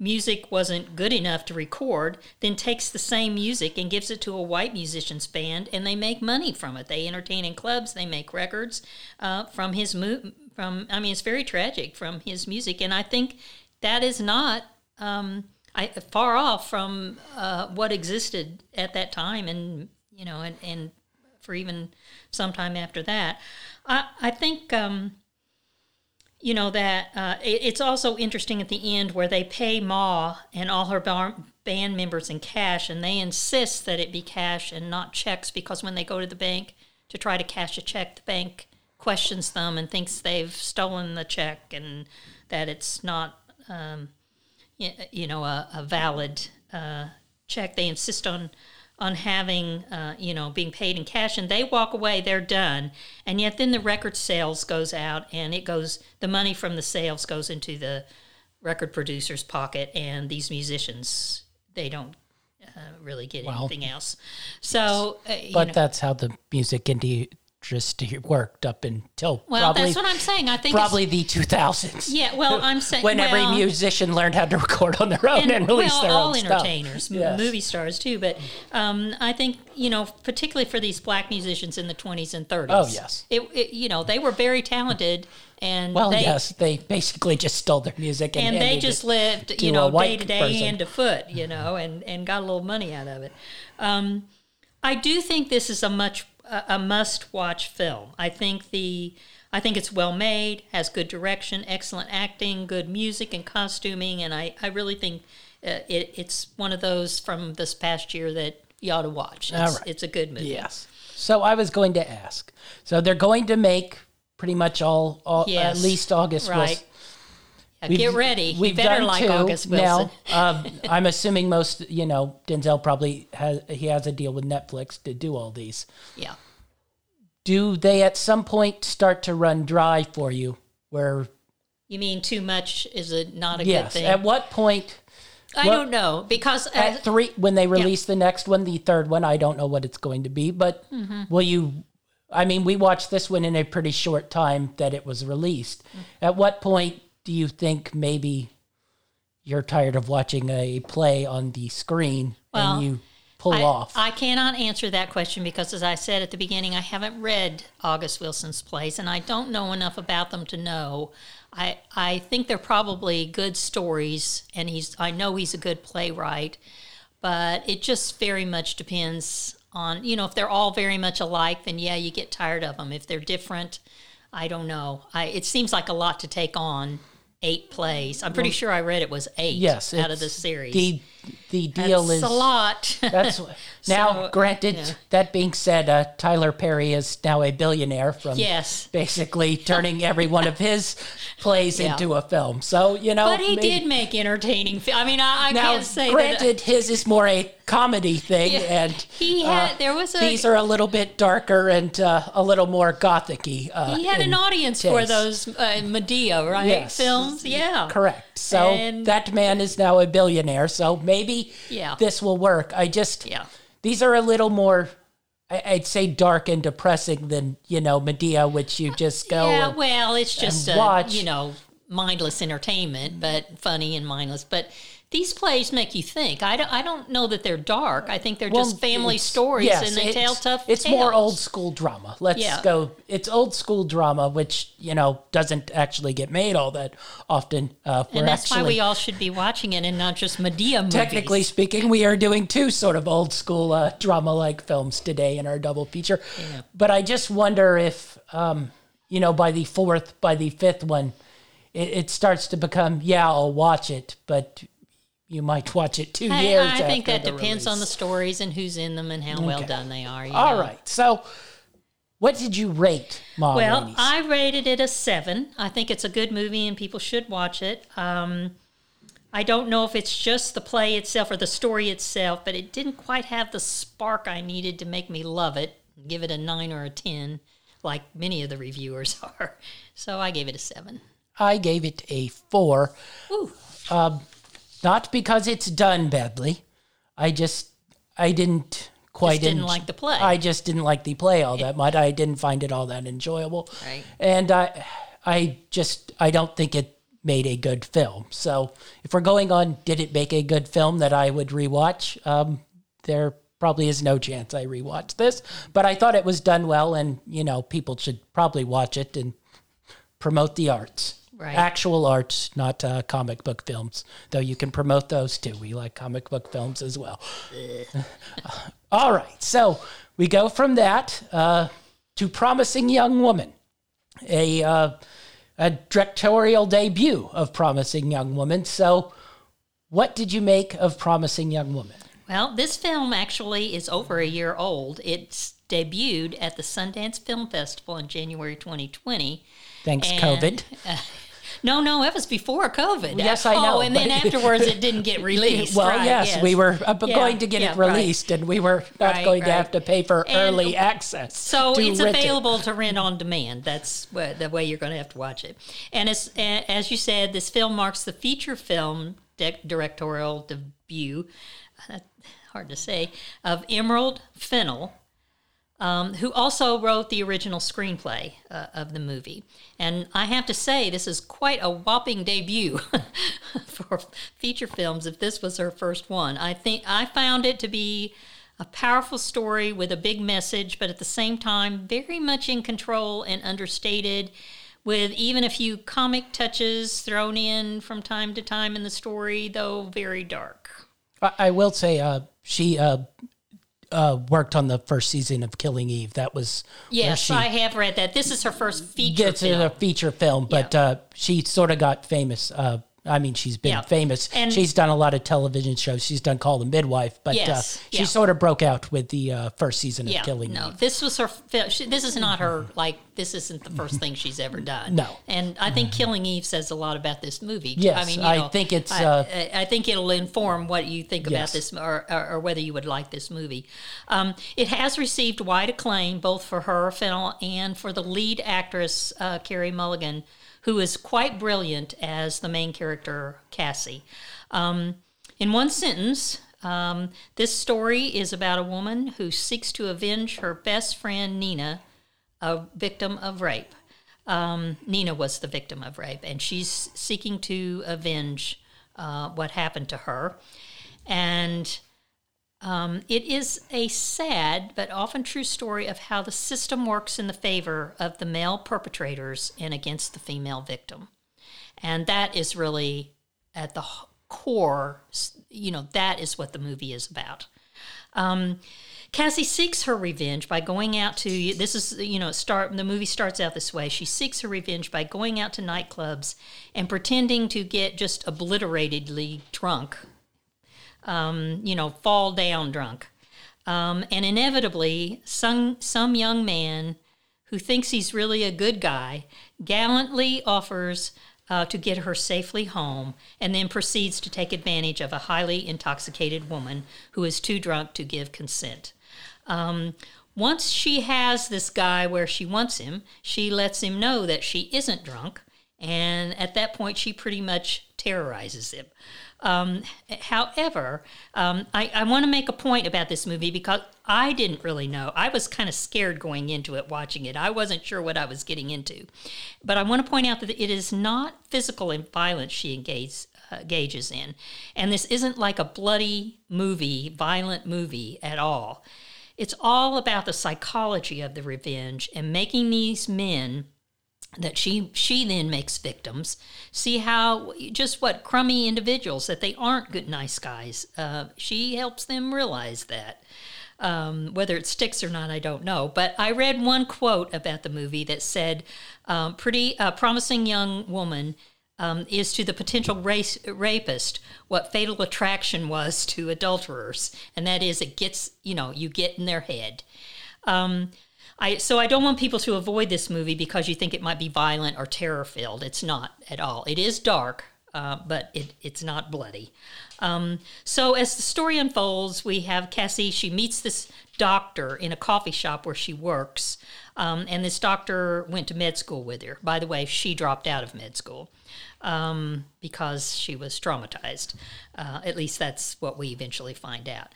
music wasn't good enough to record, then takes the same music and gives it to a white musician's band, and they make money from it. They entertain in clubs, they make records uh, from his mu- from. I mean, it's very tragic from his music, and I think that is not um, I, far off from uh, what existed at that time, and you know, and, and for even some time after that. I I think. Um, you know that uh, it, it's also interesting at the end where they pay Ma and all her bar- band members in cash, and they insist that it be cash and not checks because when they go to the bank to try to cash a check, the bank questions them and thinks they've stolen the check and that it's not, um, you know, a, a valid uh, check. They insist on on having, uh, you know, being paid in cash, and they walk away. They're done, and yet then the record sales goes out, and it goes. The money from the sales goes into the record producer's pocket, and these musicians they don't uh, really get anything else. So, uh, But know, that's how the music industry <laughs> worked up until well, probably that's what I'm saying. I think probably the 2000s. yeah. Well, I'm saying <laughs> when every musician learned how to record on their own and, release well, their all own entertainers, m- Yes. movie stars too. But um, I think you know, particularly for these black musicians in the 20s and 30s. Oh, yes. it, it you know they were very talented, and Well, they, yes, they basically just stole their music and, and they just lived, you know, day to day, hand to foot, you know, and and got a little money out of it. Um, I do think this is a much a a must watch film. I think the I think it's well made, has good direction, excellent acting, good music and costuming, and I I really think uh, it, it's one of those from this past year that you ought to watch. It's, All right. it's a good movie. Yes. So I was going to ask. So they're going to make pretty much all, all Yes. at least August Right. Get ready. We've better done like two. August Wilson. Now, <laughs> um, I'm assuming most, you know, Denzel probably has he has a deal with Netflix to do all these. yeah. Do they at some point start to run dry for you? Where You mean too much is a not a yes, good thing? at what point I what- don't know because uh, at three when they release the next one, the third one, I don't know what it's going to be, but Mm-hmm. will you? I mean, we watched this one in a pretty short time that it was released. Mm. At what point do you think maybe you're tired of watching a play on the screen Well, and you pull I, off? I cannot answer that question because, as I said at the beginning, I haven't read August Wilson's plays and I don't know enough about them to know. I I think they're probably good stories, and he's I know he's a good playwright, but it just very much depends on you know if they're all very much alike, then yeah, you get tired of them. If they're different, I don't know. I it seems like a lot to take on. Eight plays. I'm pretty sure I read it was eight. yes, out of the series. The the deal That's is a lot. That's <laughs> now. So, granted, yeah. that being said, uh, Tyler Perry is now a billionaire from Yes. basically turning every one of his plays Yeah. into a film. So you know, But he maybe- did make entertaining. I mean, I, I Now, can't say granted, that. his is more a comedy thing, Yeah. and He had there was a these are a little bit darker and uh, a little more gothicy. Uh, he had an audience for those uh, Madea right Yes. films. Yeah, Correct. So And- that man is now a billionaire. So maybe Yeah. this will work. I just Yeah. these are a little more. I'd say dark and depressing than you know Madea, which you just go. Yeah, and- well, it's just a, watch. you know mindless entertainment, but funny and mindless. But these plays make you think. I don't. I don't know that they're dark. I think they're Well, just family stories, yes, and they tell tough. It's more old school drama. Let's Yeah. go. It's old school drama, which you know doesn't actually get made all that often. Uh, and that's actually why we all should be watching it and not just Madea movies. technically speaking, we are doing two sort of old school uh, drama like films today in our double feature. But I just wonder if, um, you know, by the fourth, by the fifth one, it, it starts to become, yeah, I'll watch it, but you might watch it two I, years. I think that depends on the stories and who's in them and how well done they are. you All know. right. So, what did you rate Ma Well, Rainey's? I rated it a seven. I think it's a good movie and people should watch it. Um, I don't know if it's just the play itself or the story itself, but it didn't quite have the spark I needed to make me love it, give it a nine or a 10, like many of the reviewers <laughs> are. So I gave it a seven. I gave it a four. Ooh. Um, not because it's done badly. I just I didn't quite Just didn't en- like the play. I just didn't like the play all that much. I didn't find it all that enjoyable. Right. And I I just I don't think it made a good film. So if we're going on did it make a good film that I would rewatch? Um, there probably is no chance I rewatch this, but I thought it was done well and you know people should probably watch it and promote the arts. Right. Actual arts, not uh, comic book films. Though you can promote those too. We like comic book films as well. <laughs> All right. So we go from that uh, to Promising Young Woman, a, uh, a directorial debut of Promising Young Woman. So, what did you make of Promising Young Woman? Well, this film actually is over a year old. It's debuted at the Sundance Film Festival in January 2020. Thanks, And- COVID. No, no, it was before COVID. Yes, I know, Oh, and then afterwards it <laughs> didn't get released. well, right, yes, we were uh, Yeah, going to get yeah, it right. released, and we were not Right, going to have to pay for And- early access. So it's rent it. available to rent on demand. That's what, the way you're going to have to watch it. And as, as you said, this film marks the feature film de- directorial debut, uh, hard to say, of Emerald Fennell, um, who also wrote the original screenplay uh, of the movie. And I have to say, this is quite a whopping debut <laughs> for feature films. If this was her first one, I think I found it to be a powerful story with a big message, but at the same time, very much in control and understated. With even a few comic touches thrown in from time to time in the story, though very dark. I, I will say, uh, she uh, uh, worked on the first season of Killing Eve. That was Yes, she I have read that. This is her first feature gets film. a feature film, but uh, she sort of got famous. Uh, I mean, she's been Yeah. famous. And- she's done a lot of television shows. She's done Call the Midwife, but Yes, uh, she yeah. sort of broke out with the uh, first season of yeah, Killing no, Eve. this was her. This is not her. Like this isn't the first thing she's ever done. No. and I think Killing Eve says a lot about this movie. Yes, I mean, you I know, think it's, I, uh, I- I think it'll inform what you think about this, or, or, or whether you would like this movie. Um, it has received wide acclaim both for her, Fennell, and for the lead actress uh, Carey Mulligan, who is quite brilliant as the main character Cassie. Um, in one sentence, um, this story is about a woman who seeks to avenge her best friend Nina, a victim of rape. Um, Nina was the victim of rape, and she's seeking to avenge uh, what happened to her. And um, it is a sad but often true story of how the system works in the favor of the male perpetrators and against the female victim. And that is really at the core, you know, that is what the movie is about. Um, Cassie seeks her revenge by going out to this is you know start the movie starts out this way. She seeks her revenge by going out to nightclubs and pretending to get just obliteratedly drunk. Um, you know, fall down drunk. Um, and inevitably, some some young man who thinks he's really a good guy gallantly offers uh, to get her safely home and then proceeds to take advantage of a highly intoxicated woman who is too drunk to give consent. Um, once she has this guy where she wants him, she lets him know that she isn't drunk, and at that point, she pretty much terrorizes him. Um, however, um, I, I want to make a point about this movie because I didn't really know. I was kind of scared going into it, watching it. I wasn't sure what I was getting into. But I want to point out that it is not physical and violence she engages, uh, engages in. And this isn't like a bloody movie, violent movie at all. It's all about the psychology of the revenge and making these men that she she then makes victims. See how just what crummy individuals that they aren't good nice guys. Uh, she helps them realize that. Um, whether it sticks or not i don't know. But i read one quote about the movie that said um, pretty uh, promising young woman um, is to the potential race, rapist what fatal attraction was to adulterers, and that is it gets you know you get in their head. I, so I don't want people to avoid this movie because you think it might be violent or terror filled. It's not at all. It is dark, uh, but it, it's not bloody. Um, so as the story unfolds, we have Cassie. She meets this doctor in a coffee shop where she works, um, and this doctor went to med school with her. By the way, she dropped out of med school um, because she was traumatized. Uh, at least that's what we eventually find out.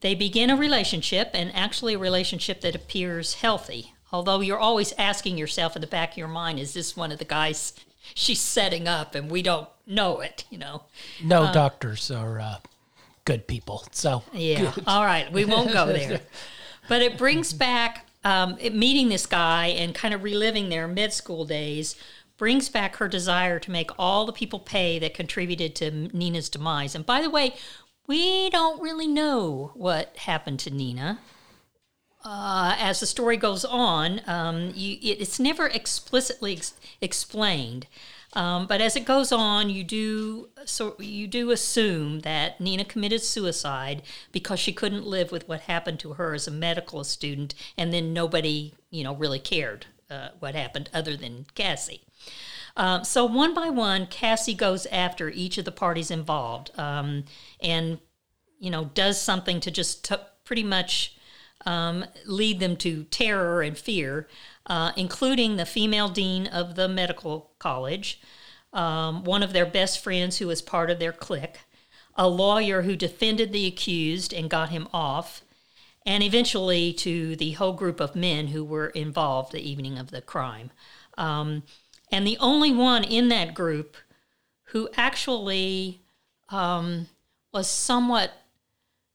They begin a relationship, and actually a relationship that appears healthy. Although you're always asking yourself in the back of your mind, is this one of the guys <laughs> she's setting up and we don't know it, you know? No doctors are uh, good people. So Yeah. All right. We won't go there. <laughs> But it brings back um, it, meeting this guy and kind of reliving their mid school days brings back her desire to make all the people pay that contributed to Nina's demise. And by the way, we don't really know what happened to Nina. Uh, as the story goes on, um, you, it, it's never explicitly ex- explained. Um, but as it goes on, you do so you do assume that Nina committed suicide because she couldn't live with what happened to her as a medical student, and then nobody, you know, really cared uh, what happened other than Cassie. Um, so one by one, Cassie goes after each of the parties involved, um, and you know does something to just t- pretty much um, lead them to terror and fear, uh, including the female dean of the medical college, um, one of their best friends who was part of their clique, a lawyer who defended the accused and got him off, and eventually to the whole group of men who were involved the evening of the crime. Um, and the only one in that group who actually um, was somewhat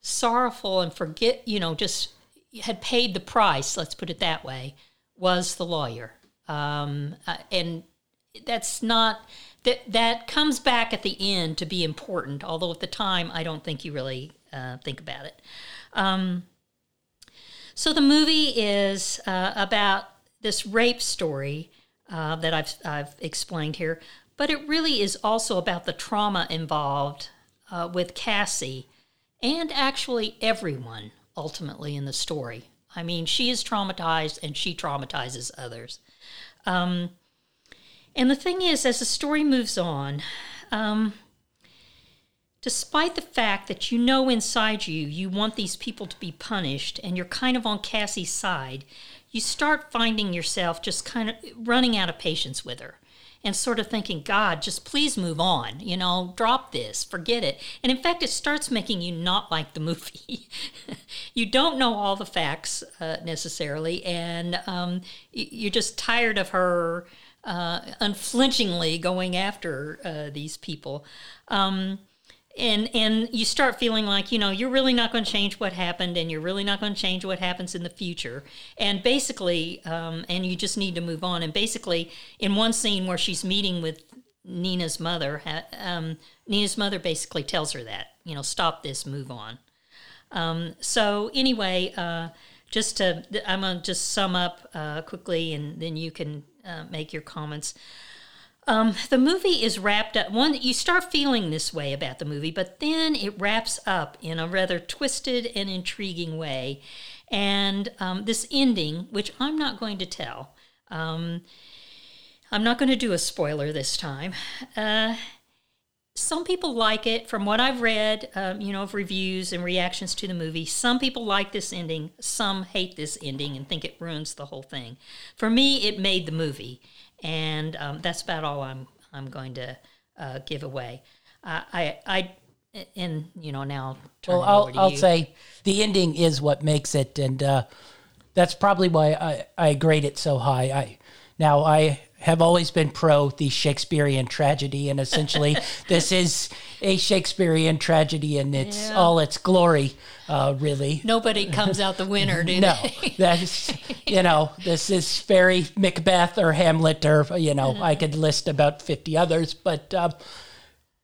sorrowful and forget, you know, just had paid the price, let's put it that way, was the lawyer. Um, uh, and that's not that that comes back at the end to be important. Although at the time, I don't think you really uh, think about it. Um, so the movie is uh, about this rape story uh, that I've I've explained here, but it really is also about the trauma involved uh, with Cassie and actually everyone ultimately in the story. I mean, she is traumatized and she traumatizes others. Um, and the thing is, as the story moves on, um, despite the fact that you know inside you you want these people to be punished and you're kind of on Cassie's side, you start finding yourself just kind of running out of patience with her and sort of thinking, God, just please move on, you know, drop this, forget it. And in fact, it starts making you not like the <laughs> movie. you don't know all the facts uh, necessarily, and um, you're just tired of her uh, unflinchingly going after uh, these people. Um, and and you start feeling like you know you're really not going to change what happened and you're really not going to change what happens in the future. And basically um, and you just need to move on. And basically in one scene where she's meeting with nina's mother um, nina's mother basically tells her that you know stop this move on. Um, so anyway uh, just to i'm going to just sum up uh, quickly and then you can uh, make your comments um, the movie is wrapped up. One, you start feeling this way about the movie, but then it wraps up in a rather twisted and intriguing way. And um, this ending, which I'm not going to tell, um, I'm not going to do a spoiler this time. Uh, some people like it. From what I've read, um, you know, of reviews and reactions to the movie, some people like this ending. Some hate this ending and think it ruins the whole thing. For me, it made the movie and um, that's about all I'm I'm going to uh, give away. Uh, I I and you know now turn Well, it I'll to I'll you. say the ending is what makes it, and uh, that's probably why I, I grade it so high. I now I have always been pro the Shakespearean tragedy, and essentially <laughs> this is a Shakespearean tragedy in its Yeah. all its glory. Uh, really, nobody comes out the winner, <laughs> do no, they? <laughs> that's you know this is very Macbeth or Hamlet or you know I could list about fifty others, but um,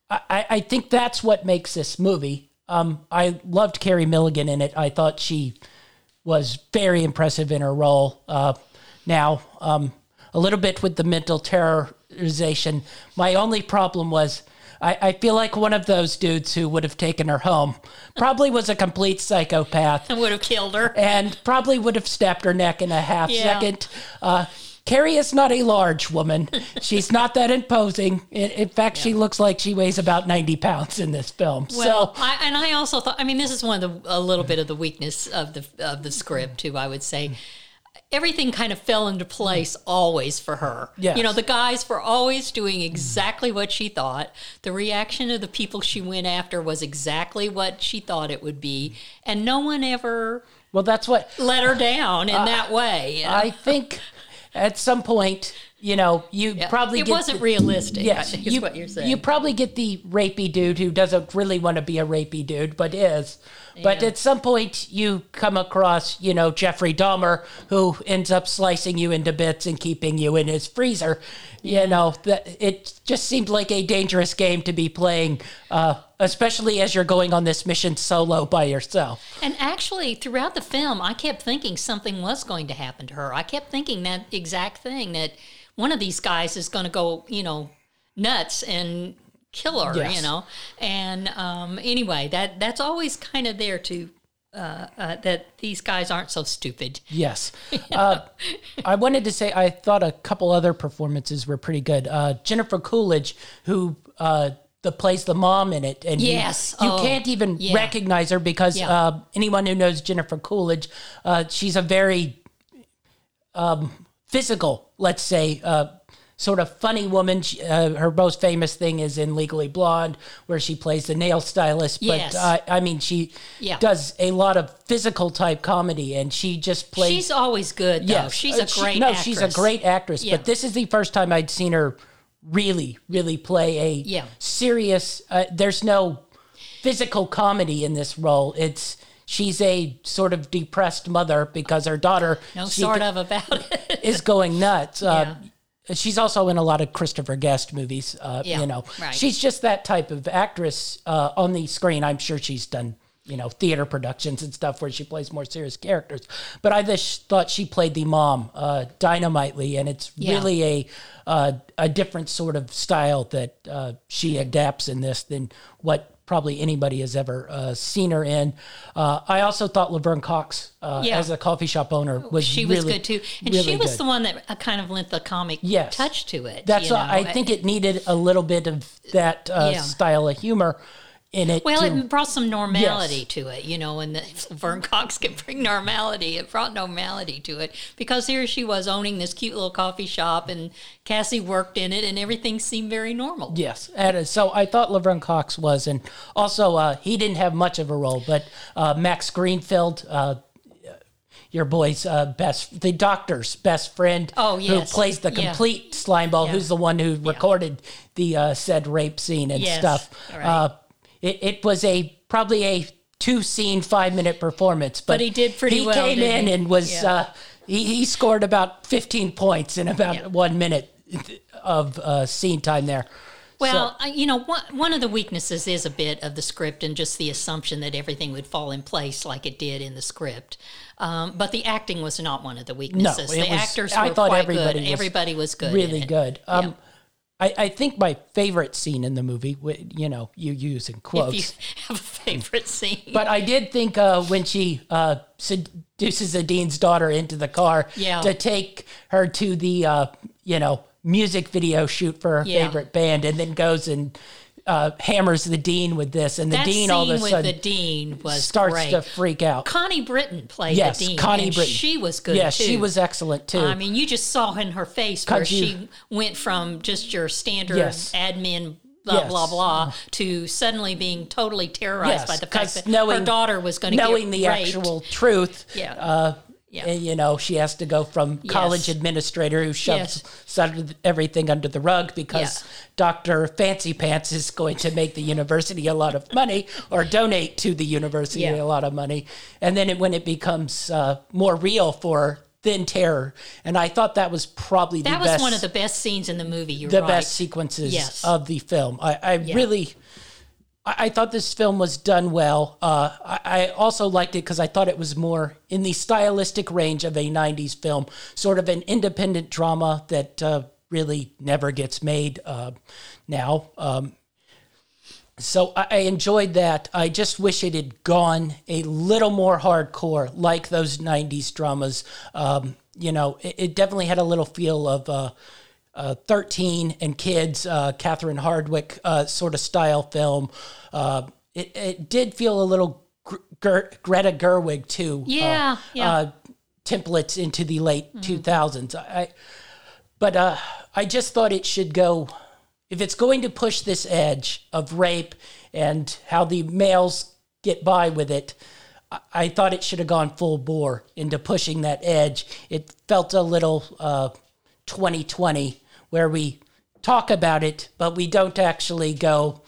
I, I think that's what makes this movie. Um, I loved Carey Mulligan in it. I thought she was very impressive in her role. Uh, now, um, a little bit with the mental terrorization. My only problem was I, I feel like one of those dudes who would have taken her home probably was a complete psychopath and <laughs> would have killed her. and probably would have snapped her neck in a half Yeah. second. Uh, Carey is not a large woman. <laughs> She's not that imposing. In, in fact, she looks like she weighs about 90 pounds in this film. Well, so, I, and I also thought. I mean, this is one of the a little bit of the weakness of the of the script too. I would say everything kind of fell into place always for her. Yes. You know, the guys were always doing exactly what she thought. The reaction of the people she went after was exactly what she thought it would be, and no one ever well, that's what let her down in that way. you know? I think at some point, you know, you Yeah. probably it get wasn't the- realistic. Yes, I think is you, what you're saying. you probably get the rapey dude who doesn't really want to be a rapey dude, but is. But Yeah. at some point, you come across, you know, Jeffrey Dahmer, who ends up slicing you into bits and keeping you in his freezer. You know, that it just seemed like a dangerous game to be playing, uh, especially as you're going on this mission solo by yourself. And actually, throughout the film, I kept thinking something was going to happen to her. I kept thinking that exact thing that one of these guys is going to go, you know, nuts and kill her, Yes. you know. And um, anyway, that that's always kind of there to uh, uh, that these guys aren't so stupid. Yes. <laughs> Uh, I wanted to say I thought a couple other performances were pretty good. Uh, Jennifer Coolidge, who uh, the plays the mom in it, and you- Yes. you, Oh, can't even yeah. recognize her because Yeah. uh, anyone who knows Jennifer Coolidge, uh, she's a very um, physical, let's say. Uh, Sort of funny woman. She, uh, her most famous thing is in Legally Blonde, where she plays the nail stylist. But Yes. uh, I mean, she Yeah. does a lot of physical type comedy, and she just plays. She's always good, though. Yes, she's a she- great no, actress. she's a great actress. Yeah. But this is the first time I'd seen her really, really play a Yeah. serious. Uh, there's no physical comedy in this role. It's she's a sort of depressed mother because her daughter No sort of about <laughs> it. is going nuts. Uh, She's also in a lot of Christopher Guest movies. Uh, Yeah, you know, right. she's just that type of actress uh, on the screen. I'm sure she's done, you know, theater productions and stuff where she plays more serious characters. But I just thought she played the mom uh, dynamitely, and it's Yeah. really a uh, a different sort of style that uh, she adapts in this than what probably anybody has ever uh, seen her in. Uh, I also thought Laverne Cox, uh, Yeah. as a coffee shop owner, was she was really, good too, and really she was good. the one that uh, kind of lent the comic Yes. touch to it. That's you know? I think it needed a little bit of that uh, Yeah. style of humor in it. Well, to- it brought some normality Yes. to it, you know, and the, <laughs> Vern Cox can bring normality. It brought normality to it because here she was owning this cute little coffee shop, and Cassie worked in it, and everything seemed very normal. yes, and, uh, so I thought Laverne Cox was, and also uh, he didn't have much of a role, but uh, Max Greenfield. Uh, your boy's uh, best, the doctor's best friend, Oh, yes. who plays the Yeah. complete slimeball, Yeah. who's the one who recorded the uh, said rape scene and Yes. stuff. Right. Uh, it, it was a probably a two scene, five minute performance, but, But he did pretty well. he well, came didn't in he? and was Yeah. uh, he, he scored about 15 points in about Yeah. one minute of uh, scene time there. Well, I you know, one, one of the weaknesses is a bit of the script and just the assumption that everything would fall in place like it did in the script. Um, but the acting was not one of the weaknesses. it the was- actors I were thought quite everybody good. was everybody was good. in really good. Um, I, I think my favorite scene in the movie, you know, you use in quotes, If you have a favorite scene. but I did think uh, when she uh, seduces Adine's daughter into the car Yeah. to take her to the, uh, you know, music video shoot for her Yeah. favorite band, and then goes and uh, hammers the dean with this, and the that dean all of a with sudden the dean was starts great. to freak out. Connie Britton played yes, the dean. Connie and Britton. She was good Yeah, too. she was excellent too. I mean, you just saw in her face where you- she went from just your standard Yes. admin blah Yes. blah blah to suddenly being totally terrorized Yes, by the fact that knowing- her daughter was going to knowing the raped. actual truth. Yeah. Uh, Yeah. and, you know, she has to go from Yes. college administrator who shoves Yes. everything under the rug because Yeah. Dr. Fancy Pants is going to make the university a lot of money or donate to the university Yeah. a lot of money. And then it, when it becomes uh, more real for Thin Terror, and I thought that was probably That was best one of the best scenes in the movie. You're the right. best sequences Yes. of the film. I, I really, I, I thought this film was done well. Uh, I, I also liked it because I thought it was more in the stylistic range of a '90s film, sort of an independent drama that uh, really never gets made uh, now. Um, so I, enjoyed that. I just wish it had gone a little more hardcore, like those '90s dramas. Um, you know, it, it definitely had a little feel of. Uh, uh, 13 and kids, uh, Catherine Hardwicke uh, sort of style film. Uh, it, it did feel a little Gr- Gr- Greta Gerwig too. Yeah, uh, yeah. Uh, templates into the late 2000s. I, but uh, I just thought it should go. If it's going to push this edge of rape and how the males get by with it, I- I thought it should have gone full bore into pushing that edge. It felt a little uh, 2020 where we talk about it, but we don't actually go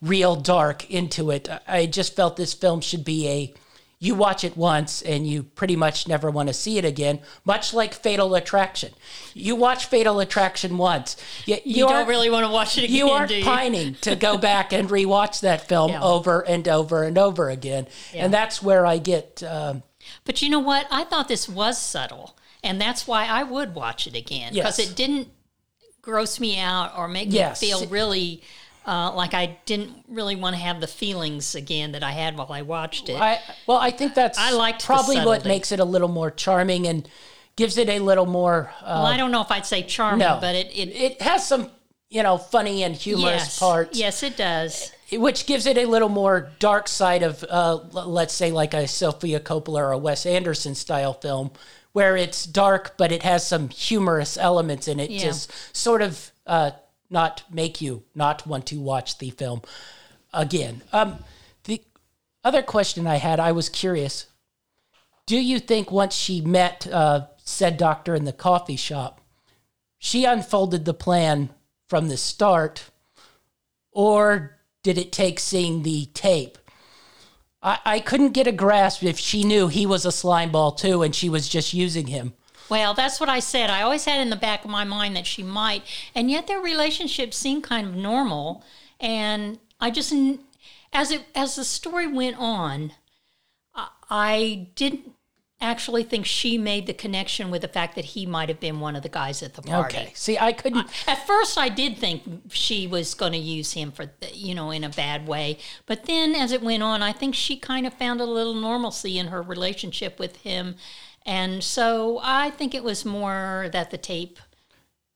real dark into it. I- just felt this film should be a you watch it once and you pretty much never want to see it again, much like Fatal Attraction. You watch Fatal Attraction once. You, You, don't really want to watch it again, you aren't you? pining to go <laughs> back and rewatch that film Yeah. over and over and over again. And that's where I get um, But you know what? I thought this was subtle, and that's why I would watch it again because Yes. it didn't gross me out or make Yes. me feel really uh, like I didn't really want to have the feelings again that I had while I watched it. I well, I think that's I liked probably what makes it a little more charming and gives it a little more. Uh, well, I don't know if I'd say charming, no, but it, it, it has some you know funny and humorous yes, parts. yes, it does. which gives it a little more dark side of, uh, let's say, like a Sofia Coppola or a Wes Anderson style film, where it's dark but it has some humorous elements in it, Yeah. just sort of uh, not make you not want to watch the film again. Um, the other question I had, I was curious. Do you think once she met uh, said doctor in the coffee shop, she unfolded the plan from the start? or did it take seeing the tape? I, I couldn't get a grasp if she knew he was a slime ball too and she was just using him. Well, that's what I said. I always had in the back of my mind that she might, and yet their relationship seemed kind of normal. And I just, as it as the story went on, I, I didn't actually think she made the connection with the fact that he might have been one of the guys at the party. Okay. See, I couldn't. At first, I did think she was going to use him for, you know, in a bad way. But then as it went on, I think she kind of found a little normalcy in her relationship with him. And so I think it was more that the tape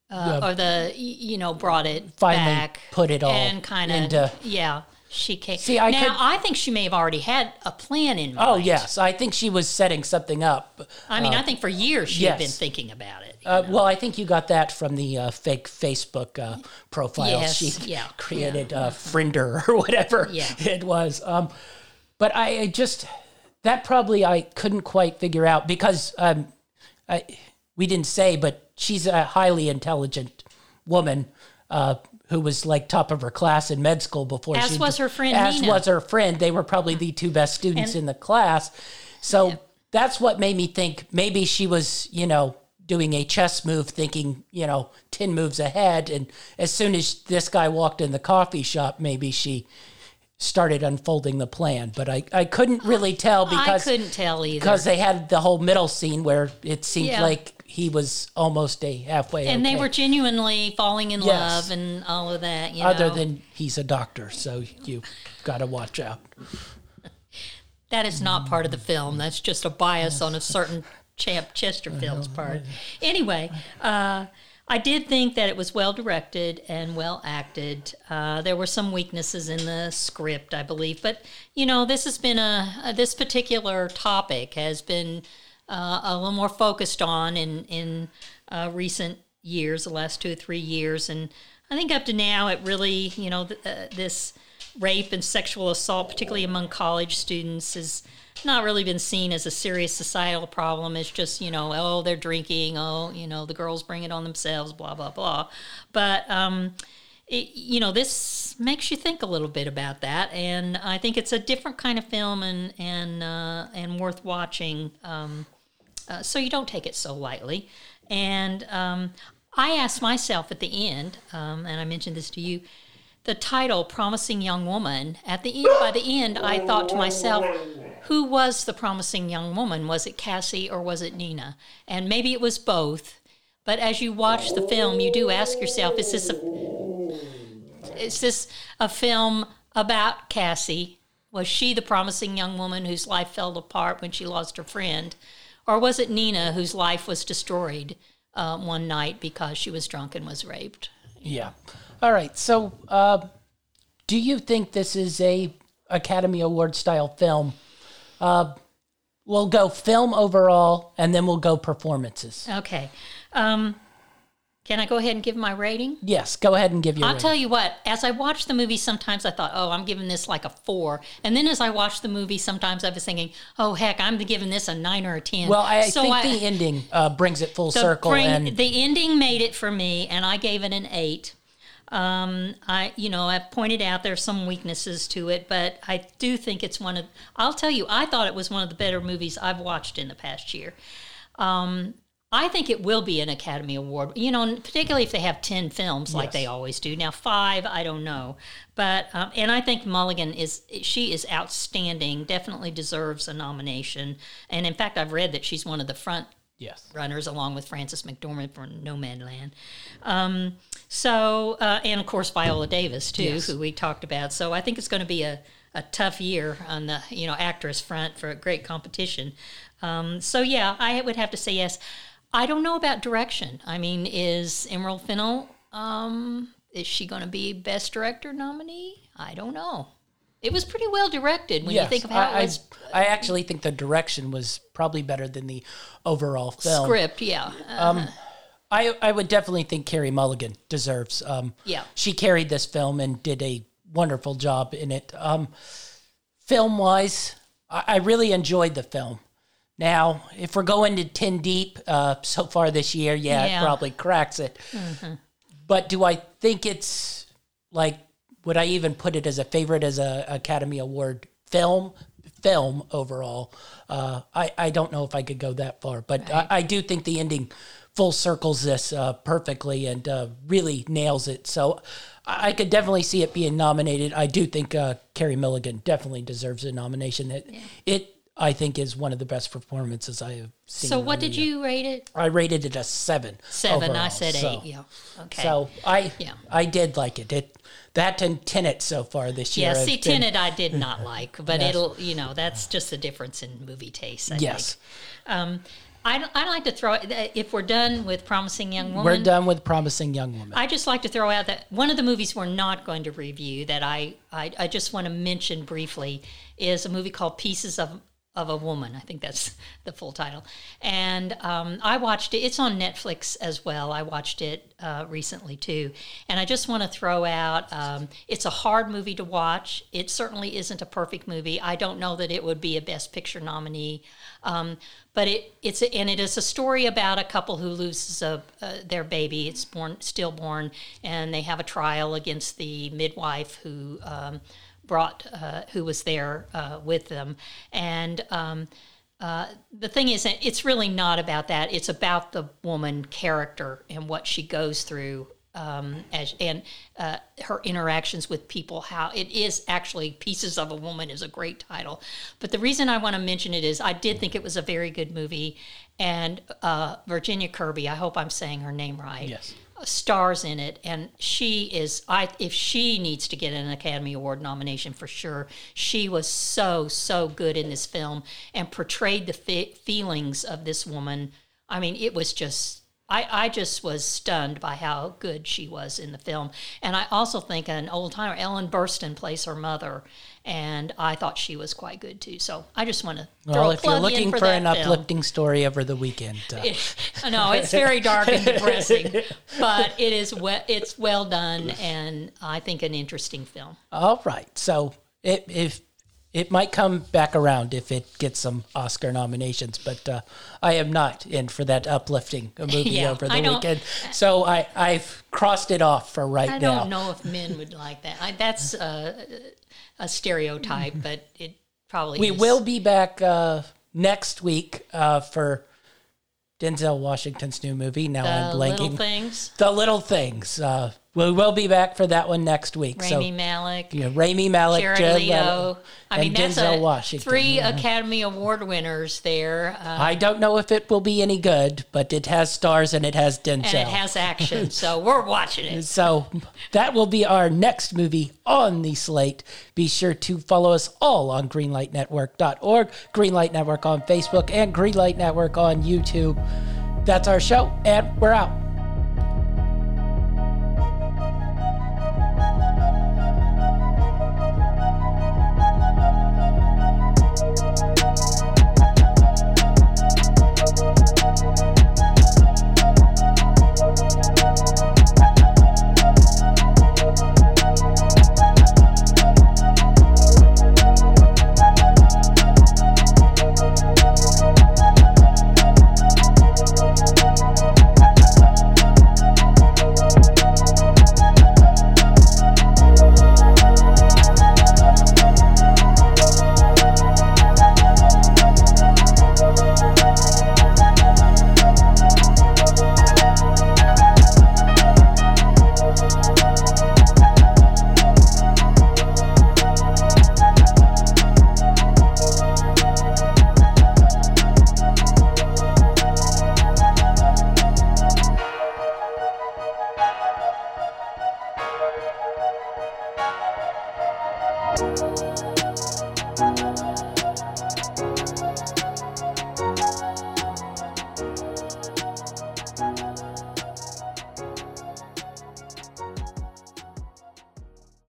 uh, or the, you know, brought it Finally back. put it all And kind of, yeah. She came. See, I now could- I think she may have already had a plan in mind. Oh yes, I think she was setting something up. I mean, I think for years she had been thinking about it. Uh, well, I think you got that from the uh, fake Facebook uh, profile Yes, she yeah, created, Uh, Frinder or <laughs> whatever Yeah. it was. Um, but I, I just that probably I couldn't quite figure out because um, I, we didn't say, but she's a highly intelligent woman. Uh, who was like top of her class in med school before As she was her friend as Nina. was her friend they were probably mm-hmm. the two best students And- in the class so that's what made me think maybe she was, you know, doing a chess move, thinking, you know, 10 moves ahead. And as soon as this guy walked in the coffee shop, maybe she started unfolding the plan. But I, I couldn't really tell because, I couldn't tell either. because they had the whole middle scene where it seemed Yeah. like he was almost a halfway. and they were genuinely falling in Yes. love and all of that. You Other know. than he's a doctor, so you got to watch out. <laughs> that is not part of the film. That's just a bias on a certain Champ Chesterfield's part. Anyway, uh, I did think that it was well directed and well acted. Uh, there were some weaknesses in the script, I believe, but you know, this has been a, a this particular topic has been uh, a little more focused on in in uh, recent years, the last two or three years, and I think up to now, it really, you know, th- uh, this rape and sexual assault, particularly among college students, has not really been seen as a serious societal problem. It's just, you know, oh, they're drinking, oh, you know, the girls bring it on themselves, blah, blah, blah. But, um, it, you know, this makes you think a little bit about that, and I think it's a different kind of film and and uh, and worth watching. Um, uh, so you don't take it so lightly. And um, I asked myself at the end, um, and I mentioned this to you, the title "Promising Young Woman." At the end, by the end, I thought to myself, who was the promising young woman? Was it Cassie or was it Nina? And maybe it was both. but as you watch the film, you do ask yourself, is this a is this a film about Cassie? Was she the promising young woman whose life fell apart when she lost her friend? Or was it Nina whose life was destroyed uh, one night because she was drunk and was raped? Yeah. All right. So, uh, do you think this is a Academy Award style film? Uh, we'll go film overall, and then we'll go performances. Okay. Um, can I go ahead and give my rating? Yes. Go ahead and give your. I'll rating. tell you what, as I watched the movie, sometimes I thought, oh, I'm giving this like a four. And then as I watched the movie, sometimes I was thinking, oh, heck, I'm giving this a nine or a 10. Well, I So think I- the ending uh, brings it full circle, bring- and the ending made it for me, and I gave it an eight. Um, I, you know, I pointed out there's some weaknesses to it, but I do think it's one of. I'll tell you, I thought it was one of the better movies I've watched in the past year. Um, I think it will be an Academy Award, you know, particularly if they have 10 films like Yes. they always do. Now, five, I don't know. But, um, and I think Mulligan is, she is outstanding, definitely deserves a nomination. And in fact, I've read that she's one of the front yes, runners along with Frances McDormand for Nomadland. Um, so, uh, and of course Viola Davis too, Yes. who we talked about. So I think it's going to be a, a tough year on the you know actress front for a great competition. Um, so yeah, I would have to say yes. I don't know about direction. I mean, is Emerald Fennell um, is she going to be best director nominee? I don't know. It was pretty well directed when you think of how I, it was I, I actually think the direction was probably better than the overall film. script. Yeah, Uh, I, I would definitely think Carey Mulligan deserves. Um, Yeah. she carried this film and did a wonderful job in it. Um, film wise, I, I really enjoyed the film. Now, if we're going to ten deep uh, so far this year, yeah, Yeah. it probably cracks it. But do I think it's like? Would I even put it as a favorite as a Academy Award film? Film overall, uh, I I don't know if I could go that far, but I, I do think the ending full circles this uh, perfectly and uh, really nails it. So I I could definitely see it being nominated. I do think uh, Carey Mulligan definitely deserves a nomination. It, it I think is one of the best performances I have seen. So what on the, did you rate it? I rated it a seven. Seven. I said so- eight. Yeah. Okay. So I Yeah. I did like it. It that and Tenet so far this year. yeah. See, been- Tenet I did not <laughs> like, but Yes. it'll you know that's just a difference in movie taste. I Yes. Um, I I like to throw if we're done with Promising Young Woman. we're done with Promising Young Woman. I just like to throw out that one of the movies we're not going to review that I, I, I just want to mention briefly is a movie called Pieces of, of a Woman. I think that's <laughs> the full title. And um, I watched it. It's on Netflix as well. I watched it uh, recently too. And I just want to throw out um, it's a hard movie to watch. It certainly isn't a perfect movie. I don't know that it would be a Best Picture nominee. Um, but it it's a, and it is a story about a couple who loses a, uh, their baby. It's born stillborn, and they have a trial against the midwife who um, brought uh, who was there uh, with them. And um, uh, the thing is, it's really not about that. It's about the woman character and what she goes through um, as, and uh, her interactions with people. How it is actually "Pieces of a Woman" is a great title, but the reason I want to mention it is I did think it was a very good movie, and uh, Virginia Kirby. I hope I'm saying her name right. Yes. Stars in it, and she is. I if she needs to get an Academy Award nomination for sure. She was so so good in this film and portrayed the fe- feelings of this woman. I mean, it was just I, I just was stunned by how good she was in the film. And I also think an old timer, Ellen Burstyn, plays her mother, and I thought she was quite good too. So I just want to throw well, a if you're looking in for, for, an film. uplifting story over the weekend, uh, <laughs> no, it's very dark and depressing, <laughs> but it is we- it's well done and I think an interesting film. all right. So it, if it might come back around if it gets some Oscar nominations, but uh, I am not in for that uplifting movie <laughs> Yeah, over the weekend. So I I've crossed it off for right now. I don't know if men would like that. I, that's uh, a stereotype, <laughs> but it probably We is. will be back uh, next week uh, for Denzel Washington's new movie. Now the I'm little blanking. things. The Little Things. Uh, we will be back for that one next week. so Rami Malek, yeah, Rami Malek, Jared. Leto, I mean, that's Denzel a, Washington. three Yeah. Academy Award winners there, uh, I don't know if it will be any good, but it has stars and it has Denzel. and it has action, <laughs> so we're watching it. So that will be our next movie on the slate. Be sure to follow us all on greenlightnetwork.org, Greenlight Network on Facebook, and Greenlight Network on YouTube. That's our show, and we're out.